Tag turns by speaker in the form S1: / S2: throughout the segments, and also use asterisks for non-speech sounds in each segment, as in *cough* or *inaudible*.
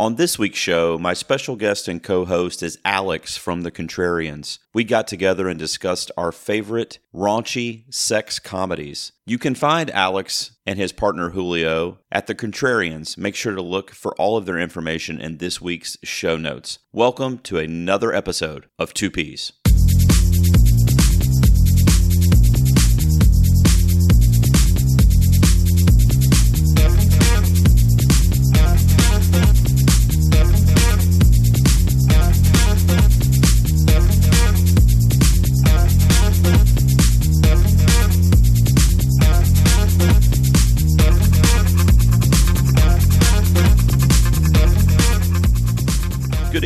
S1: On this week's show, my special guest and co host is Alex from The Contrarians. We got together and discussed our favorite raunchy sex comedies. You can find Alex and his partner Julio at The Contrarians. Make sure to look for all of their information in this week's show notes. Welcome to another episode of Two Peas.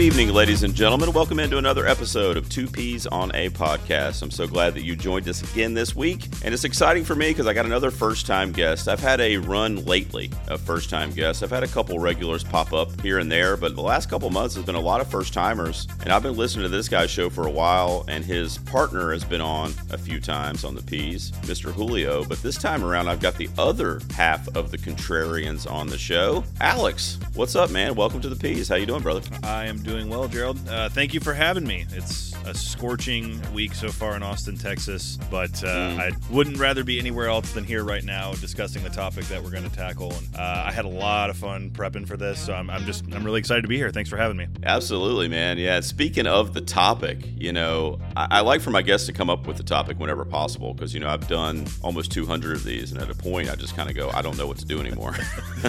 S1: Evening, ladies and gentlemen. Welcome into another episode of Two Peas on a Podcast. I'm so glad that you joined us again this week. And it's exciting for me because I got another first time guest. I've had a run lately of first time guests. I've had a couple regulars pop up here and there, but the last couple months has been a lot of first timers. And I've been listening to this guy's show for a while, and his partner has been on a few times on the Peas, Mr. Julio. But this time around, I've got the other half of the Contrarians on the show. Alex, what's up, man? Welcome to the Peas. How you doing, brother?
S2: I am doing well, Gerald. Uh, thank you for having me. It's a scorching week so far in Austin, Texas, but uh,
S1: Mm.
S2: I wouldn't rather be anywhere else than here right now discussing the topic that we're going to tackle. And uh, I had a lot of fun prepping for this, so I'm, I'm just I'm really excited to be here. Thanks for having me.
S1: Absolutely, man. Yeah. Speaking of the topic, you know, I, I like for my guests to come up with the topic whenever possible because, you know, I've done almost 200 of these, and at a point, I just kind of go, I don't know what to do anymore.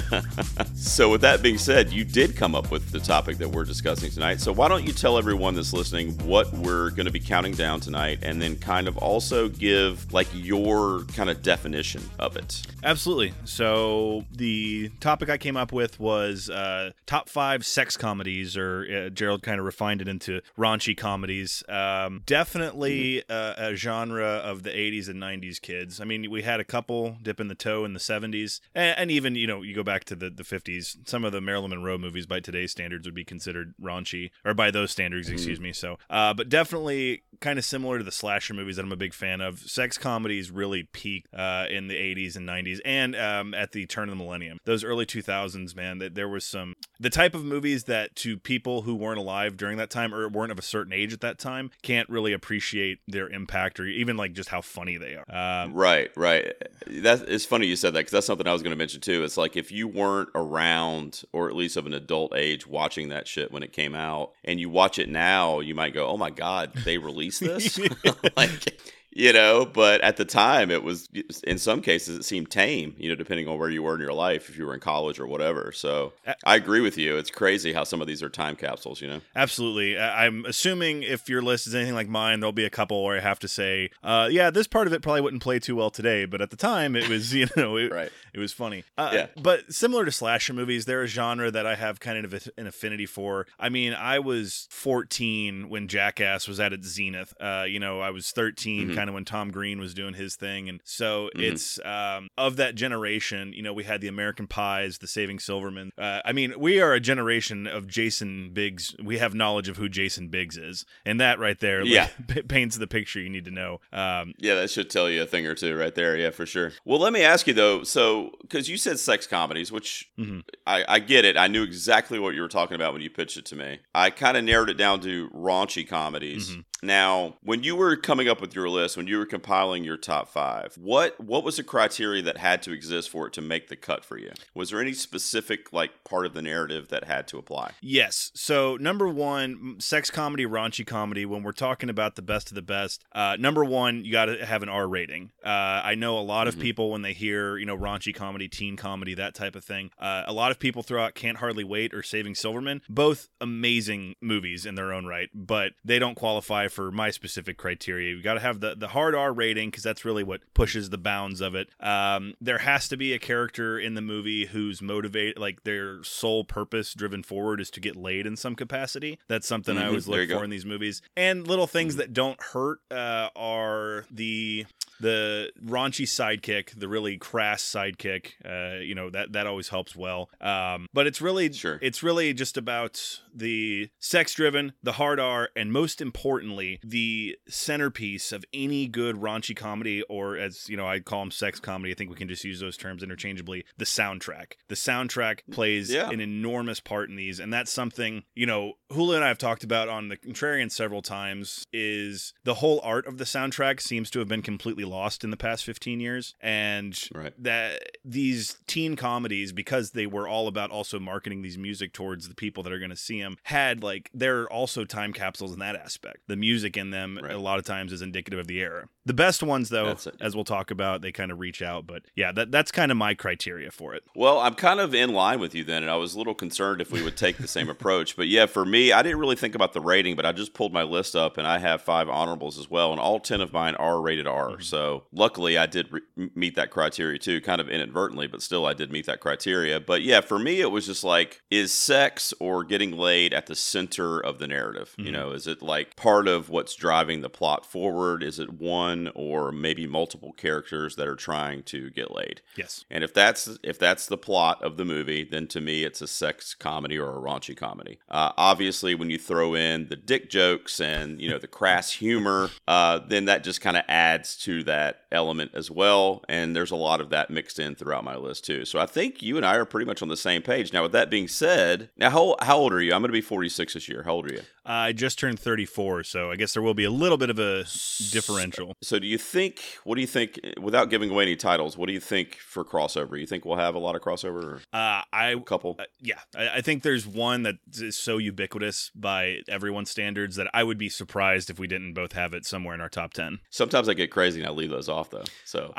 S1: *laughs* so, with that being said, you did come up with the topic that we're discussing tonight. So, why don't you tell everyone that's listening what we're going to be counting down tonight and then kind of also give like your kind of definition of it?
S2: Absolutely. So the topic I came up with was uh, top five sex comedies, or uh, Gerald kind of refined it into raunchy comedies. Um, definitely uh, a genre of the 80s and 90s kids. I mean, we had a couple dipping the toe in the 70s, and, and even you know you go back to the, the 50s. Some of the Marilyn Monroe movies by today's standards would be considered raunchy, or by those standards, excuse me. So, uh, but definitely kind of similar to the slasher movies that I'm a big fan of. Sex comedies really peaked uh, in the 80s and 90s, and um, at the turn of the millennium. Those early 2000s, man, that there was some the type of movies that to people who weren't alive during that time or weren't of a certain age at that time can't really appreciate their impact or even like just how funny they are. Um,
S1: Right, right. That it's funny you said that because that's something I was going to mention too. It's like if you weren't around, or at least of an adult age, watching that shit when it came out, and you watch it now, you might go, "Oh my god, they released this!" *laughs* *laughs* like, you know. But at the time, it was in some cases it seemed tame. You know, depending on where you were in your life, if you were in college or whatever. So I agree with you. It's crazy how some of these are time capsules. You know.
S2: Absolutely. I'm assuming if your list is anything like mine, there'll be a couple where I have to say, uh, yeah, this part of it probably wouldn't play too well today, but at the time it was, *laughs* you know, it,
S1: Right.
S2: it was funny. Uh,
S1: Yeah.
S2: But similar to slasher movies, they're a genre that I have kind of an affinity for. I mean, I was 14 when Jackass was at its zenith. Uh, you know, I was 13
S1: Mhm.
S2: kind of when Tom Green was doing his thing. And so
S1: Mhm.
S2: it's um, of that generation, you know, we had the American Pies, the Saving Silverman. Uh, I mean, we are a generation of Jason Biggs. We have knowledge of who Jason Biggs is. And that right there like,
S1: Yeah. *laughs*
S2: paints the picture you need to know. Um,
S1: Yeah, that should tell you a thing or two right there. Yeah, for sure. Well, let me ask you though. So, because you said sex comedies, which
S2: Mhm.
S1: I, I get it. I knew exactly what you were talking about when you pitched it to me. I kind of narrowed it down to raunchy comedies.
S2: Mhm.
S1: Now, when you were coming up with your list, when you were compiling your top five, what what was the criteria that had to exist for it to make the cut for you? Was there any specific like part of the narrative that had to apply?
S2: Yes. So number one, sex comedy, raunchy comedy. When we're talking about the best of the best, uh, number one, you got to have an R rating. Uh, I know a lot of
S1: Mhm.
S2: people when they hear you know raunchy comedy, teen comedy, that type of thing. Uh, a lot of people throw out Can't Hardly Wait or Saving Silverman, both amazing movies in their own right, but they don't qualify for my specific criteria. You got to have the the hard R rating because that's really what pushes the bounds of it. Um, there has to be a character in the movie who's motivated, like their sole purpose driven forward is to get laid in some capacity. That's something I
S1: Mhm,
S2: always look
S1: you go.
S2: for in these movies. And little things that don't hurt uh, are the the raunchy sidekick, the really crass sidekick. Uh, you know that that always helps well. Um, but it's really
S1: Sure.
S2: it's really just about the sex driven, the hard R, and most importantly, the centerpiece of any good raunchy comedy, or as you know, I call them sex comedy. I think we can just use those terms interchangeably. The soundtrack. The soundtrack mm, plays
S1: Yeah.
S2: an enormous part in these, and that's something you know. Julio and I have talked about on the Contrarian several times. Is the whole art of the soundtrack seems to have been completely lost in the past fifteen years, and
S1: Right.
S2: that these teen comedies because they were all about also marketing these music towards the people that are going to see them had like they're also time capsules in that aspect the music in them
S1: Right.
S2: a lot of times is indicative of the era the best ones though as we'll talk about they kind of reach out but yeah that, that's kind of my criteria for it
S1: Well, I'm kind of in line with you then, and I was a little concerned if we would take the same *laughs* approach. But yeah, for me, I didn't really think about the rating, but I just pulled my list up, and I have five honorables as well, and all ten of mine are rated R.
S2: Mm-hmm.
S1: So luckily, I did re- meet that criteria too, kind of inadvertently, but still, I did meet that criteria. But yeah, for me, it was just like, is sex or getting laid at the center of the narrative? You
S2: Mhm.
S1: know, is it like part of what's driving the plot forward? Is it one or maybe multiple characters that are trying to get laid?
S2: yes
S1: And if that's if that's the plot of the movie, then to me it's a sex comedy or a raunchy comedy. Uh, obviously, when you throw in the dick jokes and you know the crass *laughs* humor, uh, then that just kind of adds to that element as well. And there's a lot of that mixed in throughout my list too. So I think you and I are pretty much on the same page. Now, with that being said, now how how old are you? I'm going to be 46 this year. How old are you?
S2: i just turned 34 so i guess there will be a little bit of a differential
S1: So do you think? What do you think? Without giving away any titles, what do you think for crossover? You think we'll have a lot of crossover? Or
S2: uh, i
S1: a couple?
S2: Uh, yeah, I, I think there's one that is so ubiquitous by everyone's standards that I would be surprised if we didn't both have it somewhere in our top ten.
S1: Sometimes I get crazy and I leave those off though. So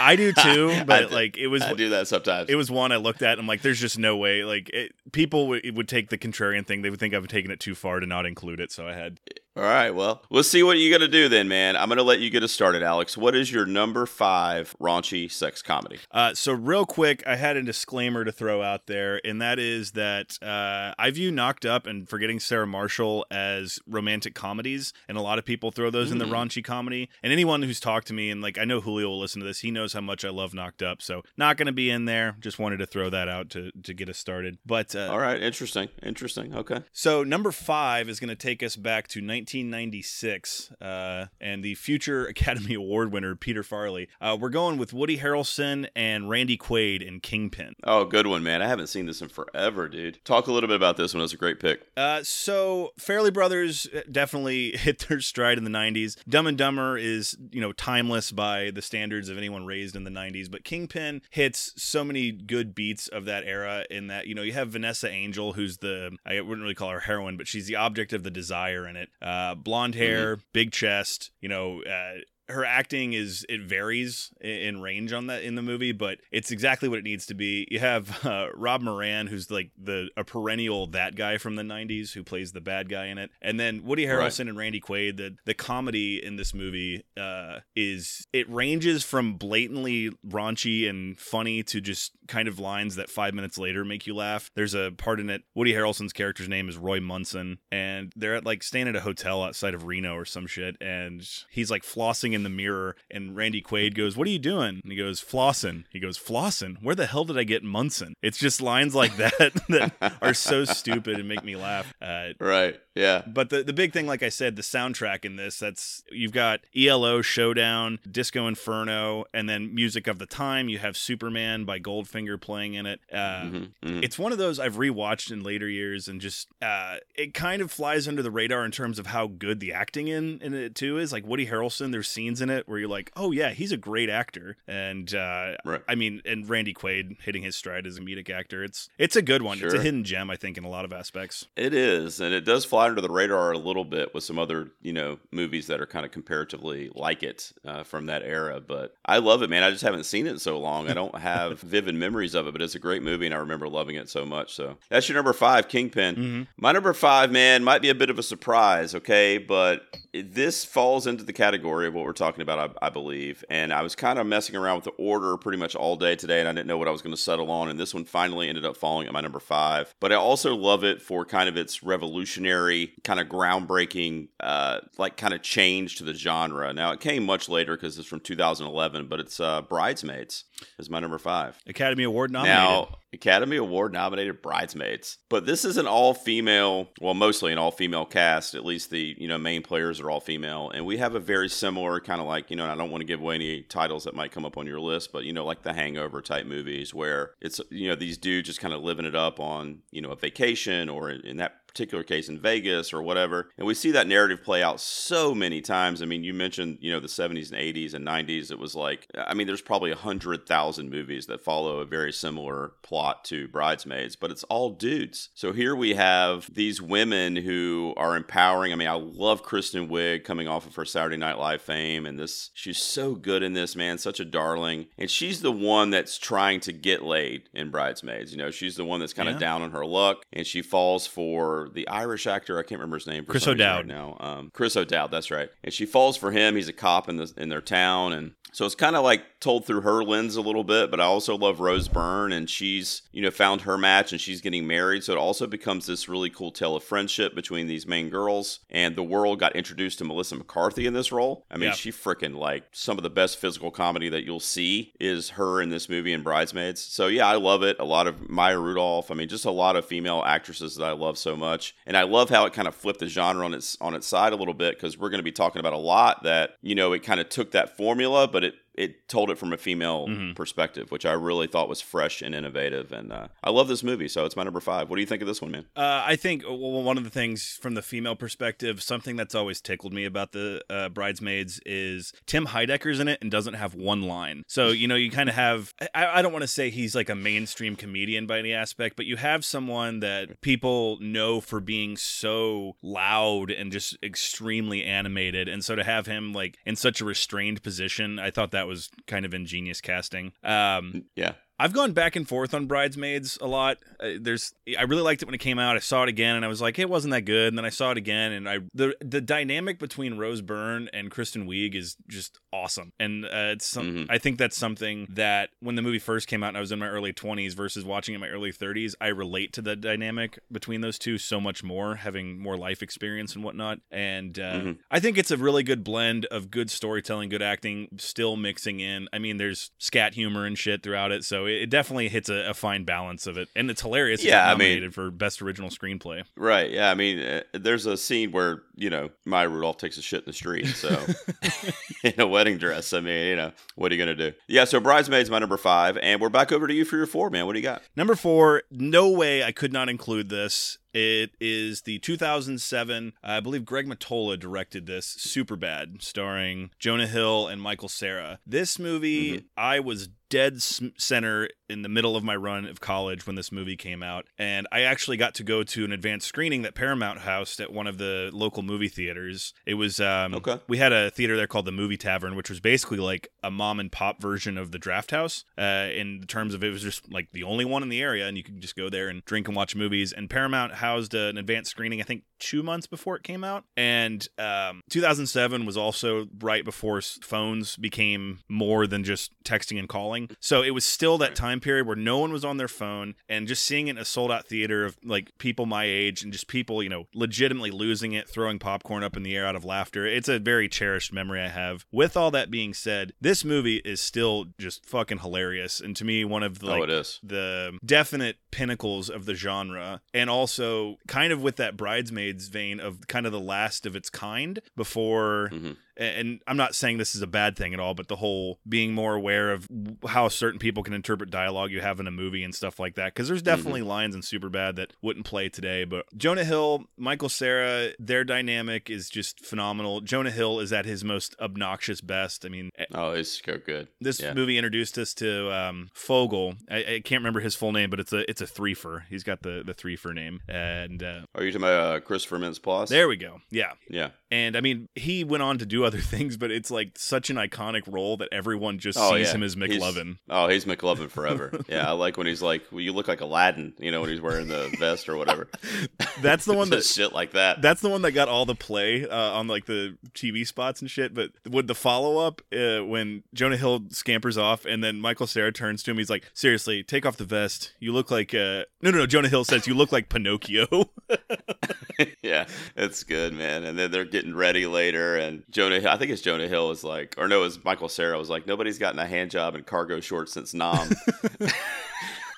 S2: I do *laughs* too,
S1: I
S2: but
S1: do-
S2: like it was
S1: I do that sometimes.
S2: it was one I looked at. and I'm like, there's just no way. Like it, people would, would take the contrarian thing. They would think I've taken it too far to not include it. So I had
S1: All right. Well, let's see what you got to do then, man. I'm going to let you get us started, Alex. What is your number five raunchy sex comedy?
S2: Uh, so real quick, I had a disclaimer to throw out there, and that is that uh, I view Knocked Up and Forgetting Sarah Marshall as romantic comedies, and a lot of people throw those in the
S1: Mm.
S2: raunchy comedy. And anyone who's talked to me, and like I know Julio will listen to this, he knows how much I love Knocked Up, so not going to be in there. Just wanted to throw that out to to get us started. But uh,
S1: All right. Interesting. Interesting. Okay.
S2: so number five is going to take us back to 1996, uh, and the future *laughs* Academy Award winner Peter Farrelly. Uh, we're going with Woody Harrelson and Randy Quaid in Kingpin.
S1: Oh, good one, man. I haven't seen this in forever, dude. Talk a little bit about this one. It's a great pick.
S2: Uh, so Farrelly Brothers definitely *laughs* hit their stride in the 90s. Dumb and Dumber is, you know, timeless by the standards of anyone raised in the 90s, but Kingpin hits so many good beats of that era in that, you know, you have Vanessa Angel, who's the, I wouldn't really call her heroine, but she's the object of the desire in it. Uh, blonde hair, big chest, you know, uh, her acting is it varies in range on that in the movie, but it's exactly what it needs to be. You have *laughs* uh, Rob Moran, who's like the a perennial that guy from the '90s who plays the bad guy in it, and then Woody
S1: Right.
S2: Harrelson and Randy Quaid. The the comedy in this movie uh, is it ranges from blatantly raunchy and funny to just kind of lines that five minutes later make you laugh. There's a part in it. Woody Harrelson's character's name is Roy Munson, and they're at like staying at a hotel outside of Reno or some shit, and he's like flossing in the mirror, and Randy Quaid goes, "What are you doing?" And he goes, "Flossing." He goes, "Flossing? Where the hell did I get Munson?" It's just lines like that *laughs* that are so stupid and make me laugh. Uh,
S1: Right. Yeah.
S2: but the, the big thing, like I said, the soundtrack in this, that's you've got ELO Showdown, Disco Inferno, and then music of the time. You have Superman by Goldfinger playing in it. Uh,
S1: Mhm, mhm.
S2: It's one of those I've rewatched in later years and just uh, it kind of flies under the radar in terms of how good the acting in, in it too is. Like Woody Harrelson, there's scenes in it where you're like, oh yeah, he's a great actor. And uh,
S1: Right.
S2: I mean, and Randy Quaid hitting his stride as a comedic actor. It's it's a good one. It's a hidden gem, I think, in a lot of aspects.
S1: It is, and it does fly under the radar a little bit with some other, you know, movies that are kind of comparatively like it uh, from that era. But I love it, man. I just haven't seen it in so long. I don't have *laughs* vivid memories of it, but it's a great movie, and I remember loving it so much. So that's your number five, Kingpin.
S2: Mhm.
S1: My number five, man, might be a bit of a surprise, okay? But this falls into the category of what we're talking about, I, I believe. And I was kind of messing around with the order pretty much all day today, and I didn't know what I was going to settle on. And this one finally ended up falling at my number five. But I also love it for kind of its revolutionary, kind of groundbreaking, uh, like kind of change to the genre. Now, it came much later because it's from 2011, but it's uh, Bridesmaids is my number five.
S2: Academy Award nominated.
S1: Now, Academy Award nominated Bridesmaids, but this is an all female, well, mostly an all female cast. At least the you know main players are all female, and we have a very similar kind of like you know. I don't want to give away any titles that might come up on your list, but you know, like the Hangover type movies where it's you know these dudes just kind of living it up on you know a vacation or in, in that particular case in Vegas or whatever. And we see that narrative play out so many times. I mean, you mentioned, you know, the 70s and 80s and 90s. It was like, I mean, there's probably a 100,000 movies that follow a very similar plot to Bridesmaids, but it's all dudes. So here we have these women who are empowering. I mean, I love Kristen Wiig coming off of her Saturday Night Live fame. And this, she's so good in this, man, such a darling. And she's the one that's trying to get laid in Bridesmaids. You know, she's the one that's kind of
S2: Yeah.
S1: down on her luck and she falls for the Irish actor. I can't remember his name.
S2: Chris O'Dowd.
S1: Right now, um, Chris O'Dowd. That's right. And she falls for him. He's a cop in the in their town, and so it's kind of like told through her lens a little bit. But I also love Rose Byrne, and she's you know found her match, and she's getting married. So it also becomes this really cool tale of friendship between these main girls. And the world got introduced to Melissa McCarthy in this role. I mean,
S2: Yeah.
S1: she freaking like some of the best physical comedy that you'll see is her in this movie in Bridesmaids. So yeah, I love it. A lot of Maya Rudolph. I mean, just a lot of female actresses that I love so much, and I love how it kind of flipped the genre on its on its side a little bit because we're going to be talking about a lot that you know it kind of took that formula, but it it told it from a female
S2: Mhm.
S1: perspective, which I really thought was fresh and innovative. And uh, I love this movie, so it's my number five. What do you think of this one, man?
S2: Uh, I think uh, well, one of the things from the female perspective, something that's always tickled me about the uh, Bridesmaids is Tim Heidecker's in it and doesn't have one line. So, you know, you kind of have, I, I don't want to say he's like a mainstream comedian by any aspect, but you have someone that people know for being so loud and just extremely animated. And so to have him like in such a restrained position, I thought that was kind of ingenious casting. Um,
S1: Yeah,
S2: I've gone back and forth on Bridesmaids a lot. Uh, there's, I really liked it when it came out. I saw it again, and I was like, it wasn't that good. And then I saw it again, and I the the dynamic between Rose Byrne and Kristen Wiig is just awesome. And uh, it's some,
S1: Mhm.
S2: I think that's something that when the movie first came out, and I was in my early 20s versus watching it in my early 30s, I relate to the dynamic between those two so much more, having more life experience and whatnot. And uh,
S1: Mhm.
S2: I think it's a really good blend of good storytelling, good acting, still mixing in. I mean, there's scat humor and shit throughout it, so it, it definitely hits a, a fine balance of it, and it's hilarious.
S1: Yeah,
S2: got
S1: I mean-
S2: nominated for best original screenplay.
S1: right. Yeah, I mean, uh, there's a scene where you know Maya Rudolph takes a shit in the street, so *laughs* *laughs* in a wedding dress. I mean, you know, what are you gonna do? Yeah. So Bridesmaids, my number five, and we're back over to you for your four, man. What do you got?
S2: Number four, no way I could not include this. It is the 2007, I believe Greg Mottola directed this, Super Bad, starring Jonah Hill and Michael Cera. This movie, I was dead center in the middle of my run of college when this movie came out. And I actually got to go to an advanced screening that Paramount housed at one of the local movie theaters. It was, um,
S1: Okay.
S2: we had a theater there called the Movie Tavern, which was basically like a mom and pop version of the Draft House. Uh, in terms of it was just like the only one in the area, and you could just go there and drink and watch movies. And Paramount housed an advanced screening, I think, two months before it came out. And um, 2007 was also right before phones became more than just texting and calling. So it was still that time period where no one was on their phone, and just seeing it in a sold out theater of like people my age and just people, you know, legitimately losing it, throwing popcorn up in the air out of laughter. It's a very cherished memory I have. With all that being said, this movie is still just fucking hilarious, and to me, one of the like,
S1: oh, it is.
S2: the definite pinnacles of the genre and also kind of with that bridesmaids vein of kind of the last of its kind before
S1: Mhm.
S2: And I'm not saying this is a bad thing at all, but the whole being more aware of how certain people can interpret dialogue you have in a movie and stuff like that. Because there's definitely lines in Superbad that wouldn't play today. But Jonah Hill, Michael Cera, their dynamic is just phenomenal. Jonah Hill is at his most obnoxious best. I mean,
S1: Oh, it's so good.
S2: this
S1: Yeah.
S2: movie introduced us to um, Fogel. I, I can't remember his full name, but it's a it's a threefer. He's got the the threefer name, and uh,
S1: Are you talking about uh, Christopher Mintz-Plasse?
S2: there we go. Yeah,
S1: Yeah.
S2: and I mean, he went on to do other things, but it's like such an iconic role that everyone just
S1: Oh,
S2: sees
S1: yeah.
S2: him as
S1: He's-
S2: McLovin.
S1: Oh, he's McLovin forever. *laughs* yeah, I like when he's like, well, "You look like Aladdin," you know, when he's wearing the vest or whatever. *laughs*
S2: That's the one *laughs* that
S1: shit like that.
S2: that's the one that got all the play uh, on like the TV spots and shit. But with the follow up, uh, when Jonah Hill scampers off and then Michael Cera turns to him, he's like, "Seriously, take off the vest. You look like uh... no, no, no." Jonah Hill says, "You look like Pinocchio."
S1: yeah, it's good, man. And then they're getting ready later, and Jonah, Hill- I think it's Jonah Hill is like, or no, it's Michael Cera was like, nobody's gotten a hand job in cargo shorts since Nam. *laughs*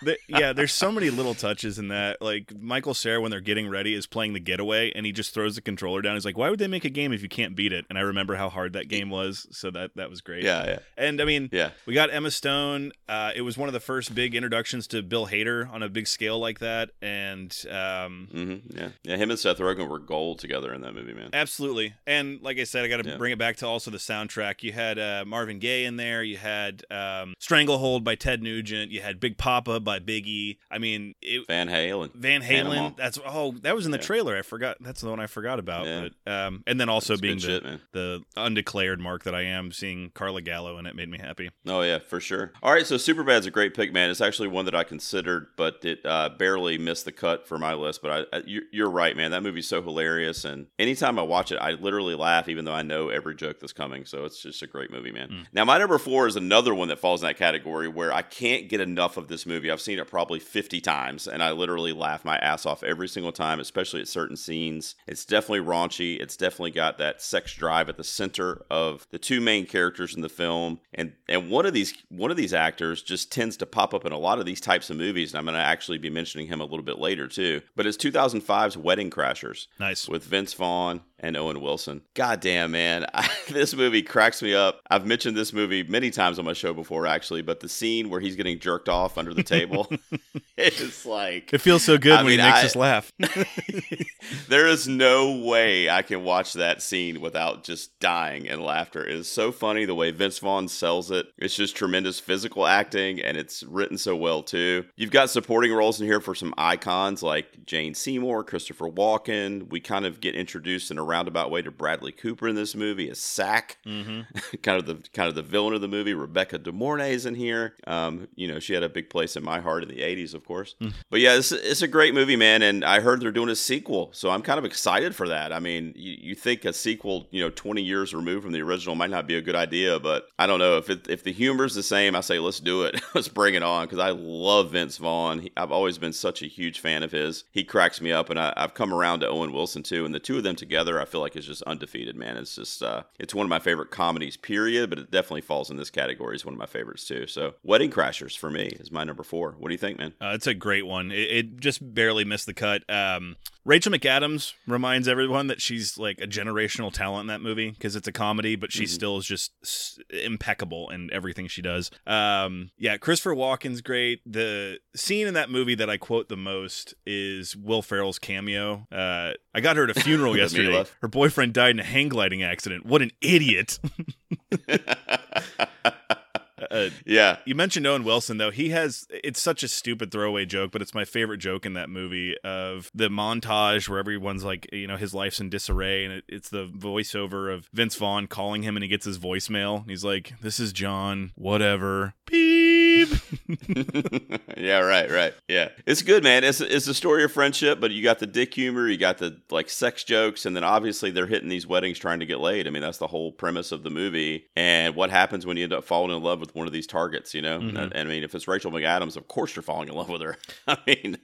S2: The, yeah, there's so many little touches in that. Like Michael Cera, when they're getting ready, is playing the getaway, and he just throws the controller down. He's like, "Why would they make a game if you can't beat it?" And I remember how hard that game was, so that that was great.
S1: Yeah, yeah.
S2: And I mean,
S1: Yeah.
S2: we got Emma Stone. Uh, it was one of the first big introductions to Bill Hader on a big scale like that, and um,
S1: hmm Yeah. Yeah. Him and Seth Rogen were gold together in that movie, man.
S2: Absolutely. And like I said, I got to
S1: Yeah.
S2: bring it back to also the soundtrack. You had uh, Marvin Gaye in there. You had um, Stranglehold by Ted Nugent. You had Big Papa by Biggie. I mean, it,
S1: Van Halen.
S2: Van. Halen. That's oh, that was in the
S1: Yeah.
S2: trailer. I forgot. That's the one I forgot about.
S1: Yeah.
S2: But um, and then also being the,
S1: shit,
S2: the undeclared mark that I am, seeing Carla Gallo and it made me happy.
S1: Oh yeah, for sure. All right, so Superbad's a great pick, man. It's actually one that I considered, but it uh, barely missed the cut for my list. But I, I, you- you're right, man. That movie's so hilarious, and anytime I watch it, I literally laugh, even though I know every joke that's coming. So it's just a great movie, man.
S2: Mm.
S1: Now, my number four is another one that falls in that category where I can't get enough of this movie. I've seen it probably 50 times, and I literally laugh my ass off every single time, especially at certain scenes. It's definitely raunchy. It's definitely got that sex drive at the center of the two main characters in the film, and and one of these one of these actors just tends to pop up in a lot of these types of movies, and I'm going to actually be mentioning him a little bit later too. But it's 2005's Wedding Crashers
S2: Nice.
S1: with Vince Vaughn and Owen Wilson. God damn, man. *laughs* this movie cracks me up. I've mentioned this movie many times on my show before, actually, but the scene where he's getting jerked off under the table, *laughs* *laughs* it's like.
S2: It feels so good
S1: I
S2: when
S1: mean,
S2: he makes
S1: I-
S2: us laugh.
S1: there is no way I can watch that scene without just dying in laughter. It is so funny the way Vince Vaughn sells it. It's just tremendous physical acting, and it's written so well too. You've got supporting roles in here for some icons like Jane Seymour, Christopher Walken. We kind of get introduced in a roundabout way to Bradley Cooper in this movie as Sack,
S2: hmm *laughs*
S1: kind of the kind of the villain of the movie. Rebecca De Mornay is in here. Um, you know, she had a big place in my heart in the '80s, of course. But yeah, it's, it's a great movie, man. And I heard they're doing a sequel, so I'm kind of excited for that. I mean, you, you think a sequel, you know, 20 years removed from the original might not be a good idea, but I don't know if it, if the humor's the same. I say let's do it, *laughs* let's bring it on because I love Vince Vaughn. He, I've always been such a huge fan of his. He cracks me up, and I, I've come around to Owen Wilson too. And the two of them together, I feel like is just undefeated, man. It's just uh, it's one of my favorite comedies, period. But it definitely falls in this category. It's one of my favorites too. So Wedding Crashers for me is my number four. What do you think, man?
S2: Uh, it's a great one. It, it just barely missed the cut. Um, Rachel McAdams reminds everyone that she's like a generational talent in that movie because it's a comedy, but she
S1: Mhm.
S2: still is just s- impeccable in everything she does. Um, yeah, Christopher Walken's great. The scene in that movie that I quote the most is Will Ferrell's cameo. Uh, I got her at a *laughs* funeral yesterday. Her boyfriend died in a hang gliding accident. What an idiot! *laughs* uh,
S1: yeah.
S2: you mentioned Owen Wilson though. He has it's such a stupid throwaway joke, but it's my favorite joke in that movie of the montage where everyone's like, you know, his life's in disarray and it, it's the voiceover of Vince Vaughn calling him and he gets his voicemail. And he's like, "This is John, whatever." Beep. *laughs*
S1: yeah, right, right. Yeah, it's good, man. It's it's a story of friendship, but you got the dick humor, you got the like sex jokes, and then obviously they're hitting these weddings trying to get laid. I mean, that's the whole premise of the movie. And what happens when you end up falling in love with one of these targets? You know,
S2: Mhm.
S1: And I mean, if it's Rachel McAdams, of course you're falling in love with her. *laughs* I mean,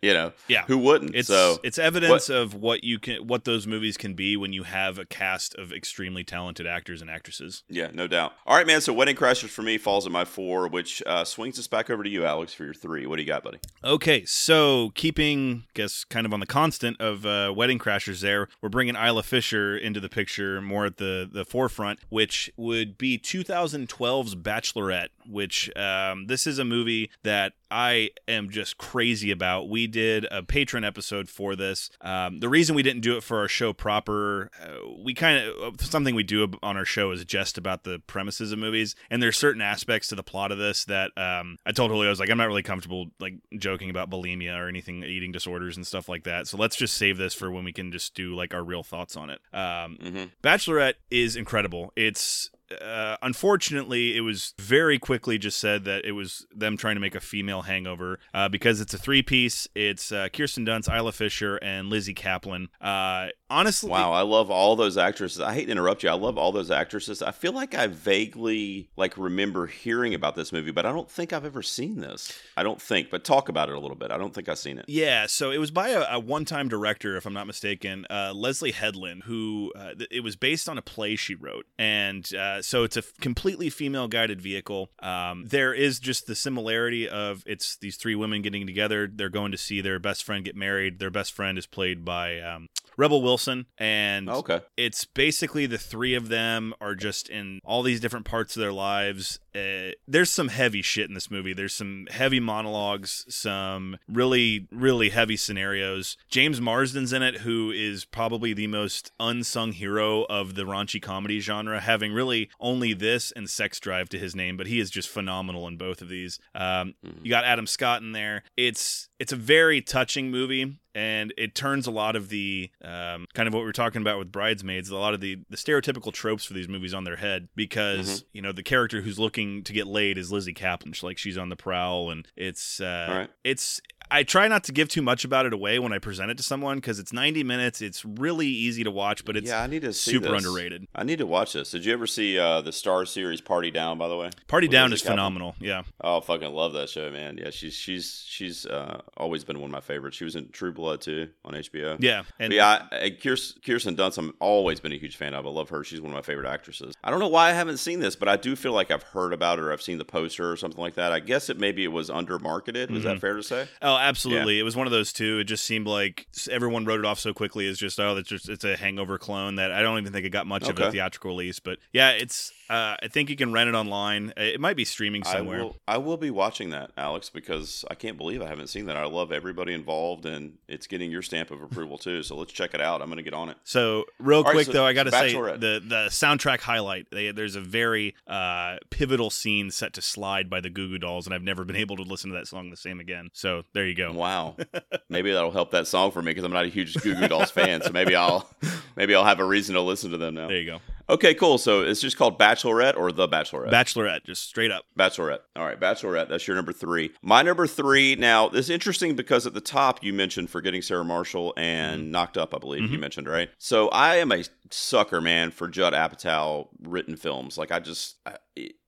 S1: you know,
S2: Yeah.
S1: who wouldn't?
S2: It's
S1: so
S2: it's evidence of what you can what those movies can be when you have a cast of extremely talented actors and actresses.
S1: Yeah, no doubt. All right, man. So Wedding Crashers for me falls at my four, which uh, swings us back over to you, Alex, for your three. What do you got, buddy?
S2: Okay, so keeping, I guess, kind of on the constant of uh, Wedding Crashers there, we're bringing Isla Fisher into the picture more at the, the forefront, which would be 2012's Bachelorette, which um, this is a movie that I am just crazy about. We did a Patreon episode for this. Um, the reason we didn't do it for our show proper, uh, we kind of, something we do on our show is just about the premises of movies, and there's certain aspects to the plot of this that um, I told Julio, I was like, I'm not really comfortable like joking about bulimia or anything, eating disorders and stuff like that. So let's just save this for when we can just do like our real thoughts on it. Um,
S1: Mm-hmm.
S2: Bachelorette is incredible. It's uh, unfortunately, it was very quickly just said that it was them trying to make a female hangover uh, because it's a three piece. It's uh, Kirsten Dunst, Isla Fisher, and Lizzy Caplan. Uh, honestly,
S1: Wow, I love all those actresses. I hate to interrupt you. I love all those actresses. I feel like I vaguely like remember hearing about this movie, but I don't think I've ever seen this. I don't think, but talk about it a little bit. I don't think I've seen it.
S2: Yeah, so it was by a, a one-time director, if I'm not mistaken, uh, Leslie Headland, who uh, th- it was based on a play she wrote, and uh, so it's a completely female guided vehicle. Um, there is just the similarity of it's these three women getting together. They're going to see their best friend get married. Their best friend is played by um, Rebel Wilson, and
S1: Okay.
S2: it's basically the three of them are just in all these different parts of their lives. Uh, there's some heavy shit in this movie. There's some heavy monologues, some really, really heavy scenarios. James Marsden's in it, who is probably the most unsung hero of the raunchy comedy genre, having really only this and Sex Drive to his name, but he is just phenomenal in both of these. Um,
S1: Mhm.
S2: you got Adam Scott in there. It's it's a very touching movie and it turns a lot of the um, kind of what we were talking about with bridesmaids a lot of the the stereotypical tropes for these movies on their head because you know the character who's looking to get laid is lizzy caplan She's like she's on the prowl and it's uh,
S1: right.
S2: it's I try not to give too much about it away when I present it to someone because it's 90 minutes. It's really easy to watch, but it's
S1: yeah, I need to
S2: super underrated.
S1: I need to watch this. Did you ever see uh, the Starz series Party Down? By the way,
S2: Party Down
S1: Lizzy
S2: is
S1: Caplan?
S2: phenomenal. Yeah.
S1: Oh, I fucking love that show, man. Yeah, she's she's she's uh, always been one of my favorites. She was in True Blood too on HBO.
S2: Yeah. And
S1: But yeah, I, I, Kirsten, Dunst, I'm always been a huge fan of. I love her. She's one of my favorite actresses. I don't know why I haven't seen this, but I do feel like I've heard about it or I've seen the poster or something like that. I guess it maybe it was under marketed. Was
S2: Mm-hmm.
S1: that fair to say?
S2: Oh, absolutely. It was one of those two. It just seemed like everyone wrote it off so quickly as just oh, that's just it's a hangover clone that I don't even think it got much of a theatrical release. But yeah, it's uh, I think you can rent it online. Uh, It might be streaming
S1: I
S2: somewhere.
S1: will, I will be watching that, Alex, because I can't believe I haven't seen that. I love everybody involved, and it's getting your stamp of approval too. So let's check it out. I'm going to get on it.
S2: So real
S1: All right,
S2: quick
S1: so
S2: though, I got to say the the soundtrack highlight. They, there's a very uh, pivotal scene set to "Slide" by the Goo Goo Dolls, and I've never been *laughs* able to listen to that song the same again. So there you go.
S1: Wow, *laughs* maybe that'll help that song for me because I'm not a huge Goo Goo Dolls fan. So maybe I'll maybe I'll have a reason to listen to them now.
S2: There you go.
S1: Okay, cool. So it's just called Bachelorette or The Bachelorette?
S2: Bachelorette, just straight up.
S1: Bachelorette. All right, Bachelorette. That's your number three. My number three. Now, this is interesting because at the top you mentioned Forgetting Sarah Marshall and Knocked Up, I believe you
S2: Mhm.
S1: mentioned, right? So I am a sucker, man, for Judd Apatow written films. Like I just. I,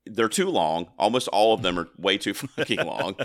S1: they're too long. Almost all of them are way too *laughs* fucking long.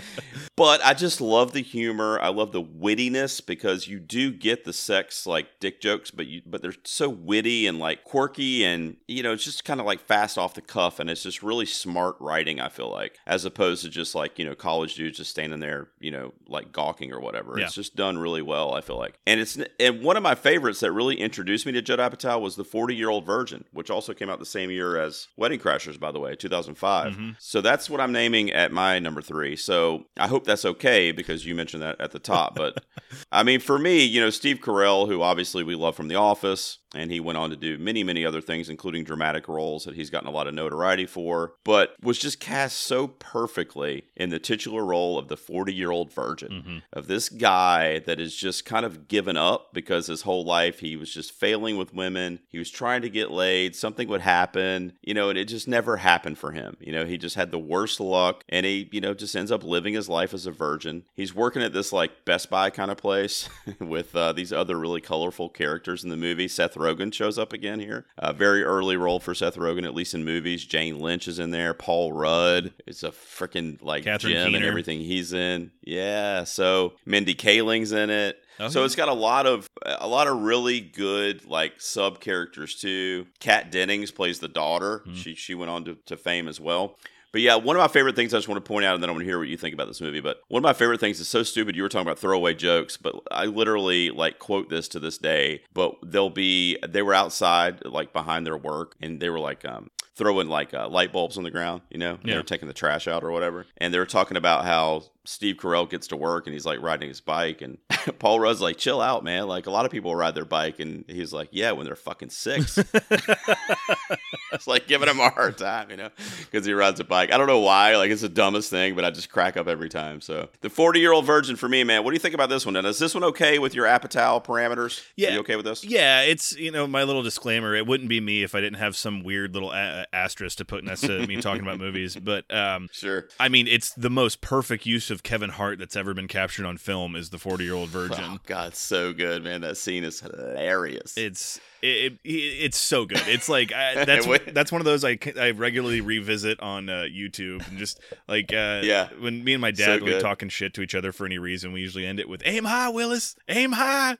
S1: But I just love the humor. I love the wittiness because you do get the sex like dick jokes, but you but they're so witty and like quirky and you know, it's just kind of like fast off the cuff and it's just really smart writing, I feel like, as opposed to just like, you know, college dudes just standing there, you know, like gawking or whatever.
S2: Yeah.
S1: It's just done really well, I feel like. And it's and one of my favorites that really introduced me to Judd Apatow was The 40-Year-Old Virgin, which also came out the same year as Wedding Crashers, by the way, 2005.
S2: Mhm.
S1: So that's what I'm naming at my number three. So I hope that's okay because you mentioned that at the top. But *laughs* I mean, for me, you know, Steve Carell, who obviously we love from The Office, and he went on to do many, many other things, including dramatic roles that he's gotten a lot of notoriety for, but was just cast so perfectly in the titular role of the 40 year old virgin
S2: Mhm.
S1: of this guy that is just kind of given up because his whole life he was just failing with women. He was trying to get laid, something would happen, you know, and it just never happened for him. You know, he just had the worst luck and he, you know, just ends up living his life as a virgin. He's working at this like Best Buy kind of place *laughs* with uh, these other really colorful characters in the movie. Seth Rogen shows up again here. A very early role for Seth Rogen, at least in movies. Jane Lynch is in there. Paul Rudd is a freaking like
S2: Catherine
S1: Jim and everything he's in. Yeah. So Mindy Kaling's in it.
S2: Oh,
S1: so it's got a lot of a lot of really good like sub characters too. Kat Dennings plays the daughter.
S2: Mhm.
S1: She she went on to, to fame as well. But yeah, one of my favorite things I just want to point out, and then I want to hear what you think about this movie. But one of my favorite things is so stupid. You were talking about throwaway jokes, but I literally like quote this to this day. But they'll be they were outside like behind their work, and they were like um, throwing like uh, light bulbs on the ground. You know, they
S2: Yeah.
S1: were taking the trash out or whatever, and they were talking about how Steve Carell gets to work and he's like riding his bike, and *laughs* Paul Rudd's like, "Chill out, man. Like a lot of people ride their bike," and he's like, "Yeah, when they're fucking six. *laughs* it's like giving him a hard time, you know, because he rides a bike. I don't know why. Like it's the dumbest thing, but I just crack up every time. So the forty-year-old virgin for me, man. What do you think about this one? And is this one okay with your Apatow parameters?
S2: Yeah.
S1: Are you okay with this?
S2: Yeah, it's you know my little disclaimer. It wouldn't be me if I didn't have some weird little a- asterisk to put next to me talking about movies. But um, *laughs*
S1: Sure.
S2: I mean, it's the most perfect use of Kevin Hart that's ever been captured on film is the forty-year-old virgin.
S1: Oh God, so good, man. That scene is hilarious.
S2: It's it, it, it's so good. It's like I, *laughs* that's that's one of those I, I regularly revisit on uh, YouTube and just like uh,
S1: Yeah.
S2: When me and my
S1: So
S2: dad were
S1: good.
S2: talking shit to each other for any reason, we usually end it with "Aim high, Willis. Aim high."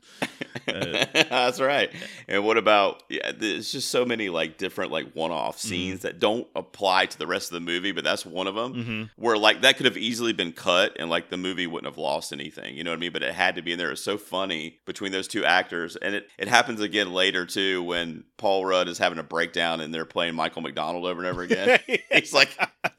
S2: Uh, *laughs*
S1: That's right. And what about? Yeah, there's just so many like different like one-off
S2: Mm-hmm.
S1: scenes that don't apply to the rest of the movie, but that's one of them.
S2: mhm.
S1: Where like that could have easily been cut and like the movie wouldn't have lost anything. You know what I mean? But it had to be in there. It's so funny between those two actors, and it it happens again later too when Paul Rudd is having a breakdown and they're playing Michael McDonald over and over again. *laughs* He's like, *laughs*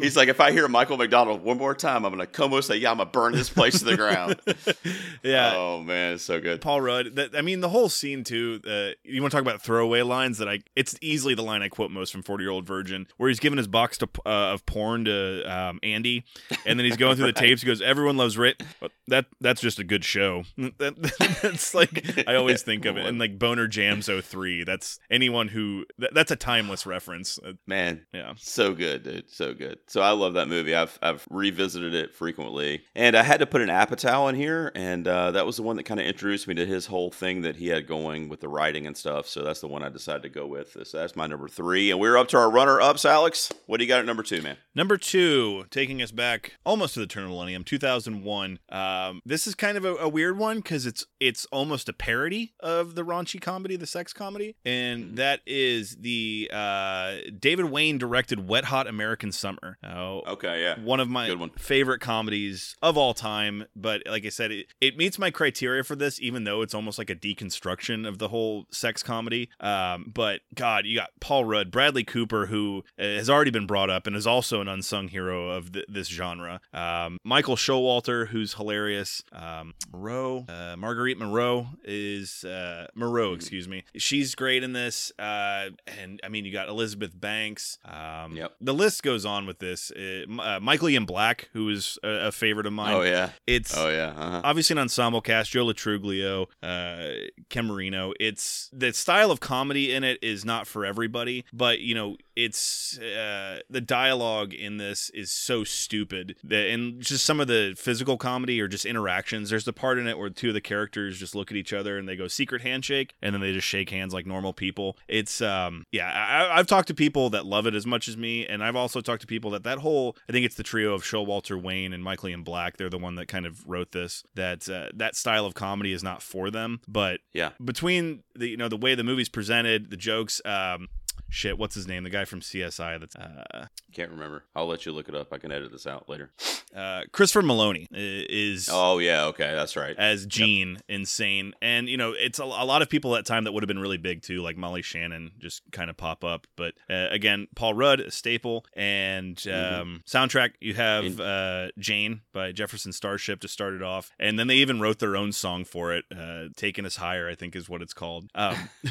S1: he's like, if I hear Michael McDonald one more time, I'm gonna come and say, yeah, I'm gonna burn this place to the ground. *laughs*
S2: yeah.
S1: Oh man, it's so good.
S2: Paul Rudd. That, I mean, the whole scene too. Uh, you want to talk about throwaway lines that I? It's easily the line I quote most from Forty Year Old Virgin, where he's giving his box to, uh, of porn to um, Andy, and then he's going through the tapes. He goes, "Everyone loves but that that's just a good show." *laughs* That, that's like I always *laughs* think of it. And like Boner Jams 03, That's anyone who that, that's a timeless reference. Uh,
S1: Man,
S2: yeah.
S1: So good, dude. So good. So I love that movie. I've I've revisited it frequently, and I had to put an Apatow in here, and uh, that was the one that kind of introduced me to his whole thing that he had going with the writing and stuff. So that's the one I decided to go with. So that's my number three, and we're up to our runner ups. Alex, what do you got at number two, man?
S2: Number two, taking us back almost to the turn of the millennium, 2001. Um, this is kind of a, a weird one because it's it's almost a parody of the raunchy comedy, the sex comedy, and that is the uh, David Wain directed Wet Hot American Summer. Oh,
S1: Okay, yeah.
S2: one of my
S1: one.
S2: favorite comedies of all time. But like I said, it, it meets my criteria for this, even though it's almost like a deconstruction of the whole sex comedy. Um, but God, you got Paul Rudd, Bradley Cooper, who uh, has already been brought up and is also an unsung hero of th- this genre. Um, Michael Showalter, who's hilarious. Um, Moreau, uh, Marguerite Moreau is uh, Moreau, excuse me. She's great in this. Uh, and I mean, you got Elizabeth Banks. Um,
S1: Yep.
S2: The list goes on with this. Uh, uh, Michael Ian Black, who is a, a favorite of mine.
S1: Oh yeah.
S2: It's
S1: Oh yeah. Uh-huh.
S2: obviously an ensemble cast joe lo truglio uh ken marino it's the style of comedy in it is not for everybody but you know it's uh the dialogue in this is so stupid that and just some of the physical comedy or just interactions there's the part in it where two of the characters just look at each other and they go secret handshake and then they just shake hands like normal people it's um yeah I, i've talked to people that love it as much as me and i've also talked to people that that whole i think it's the trio of showalter wain and michael ian black they're the one that kind of wrote this that uh, that style of comedy is not for them but
S1: Yeah.
S2: between the you know the way the movie's presented the jokes um shit what's his name the guy from csi that's uh
S1: Can't remember. I'll let you look it up. I can edit this out later.
S2: uh christopher meloni is
S1: Oh yeah. Okay, that's right.
S2: as Gene insane. And, you know, it's a, a lot of people at that time that would have been really big too, like Molly Shannon just kind of pop up. But uh, again, Paul Rudd, a staple. And um, soundtrack, you have uh, Jane by Jefferson Starship to start it off. And then they even wrote their own song for it. Uh, Taking Us Higher, I think is what it's called. Um, *laughs*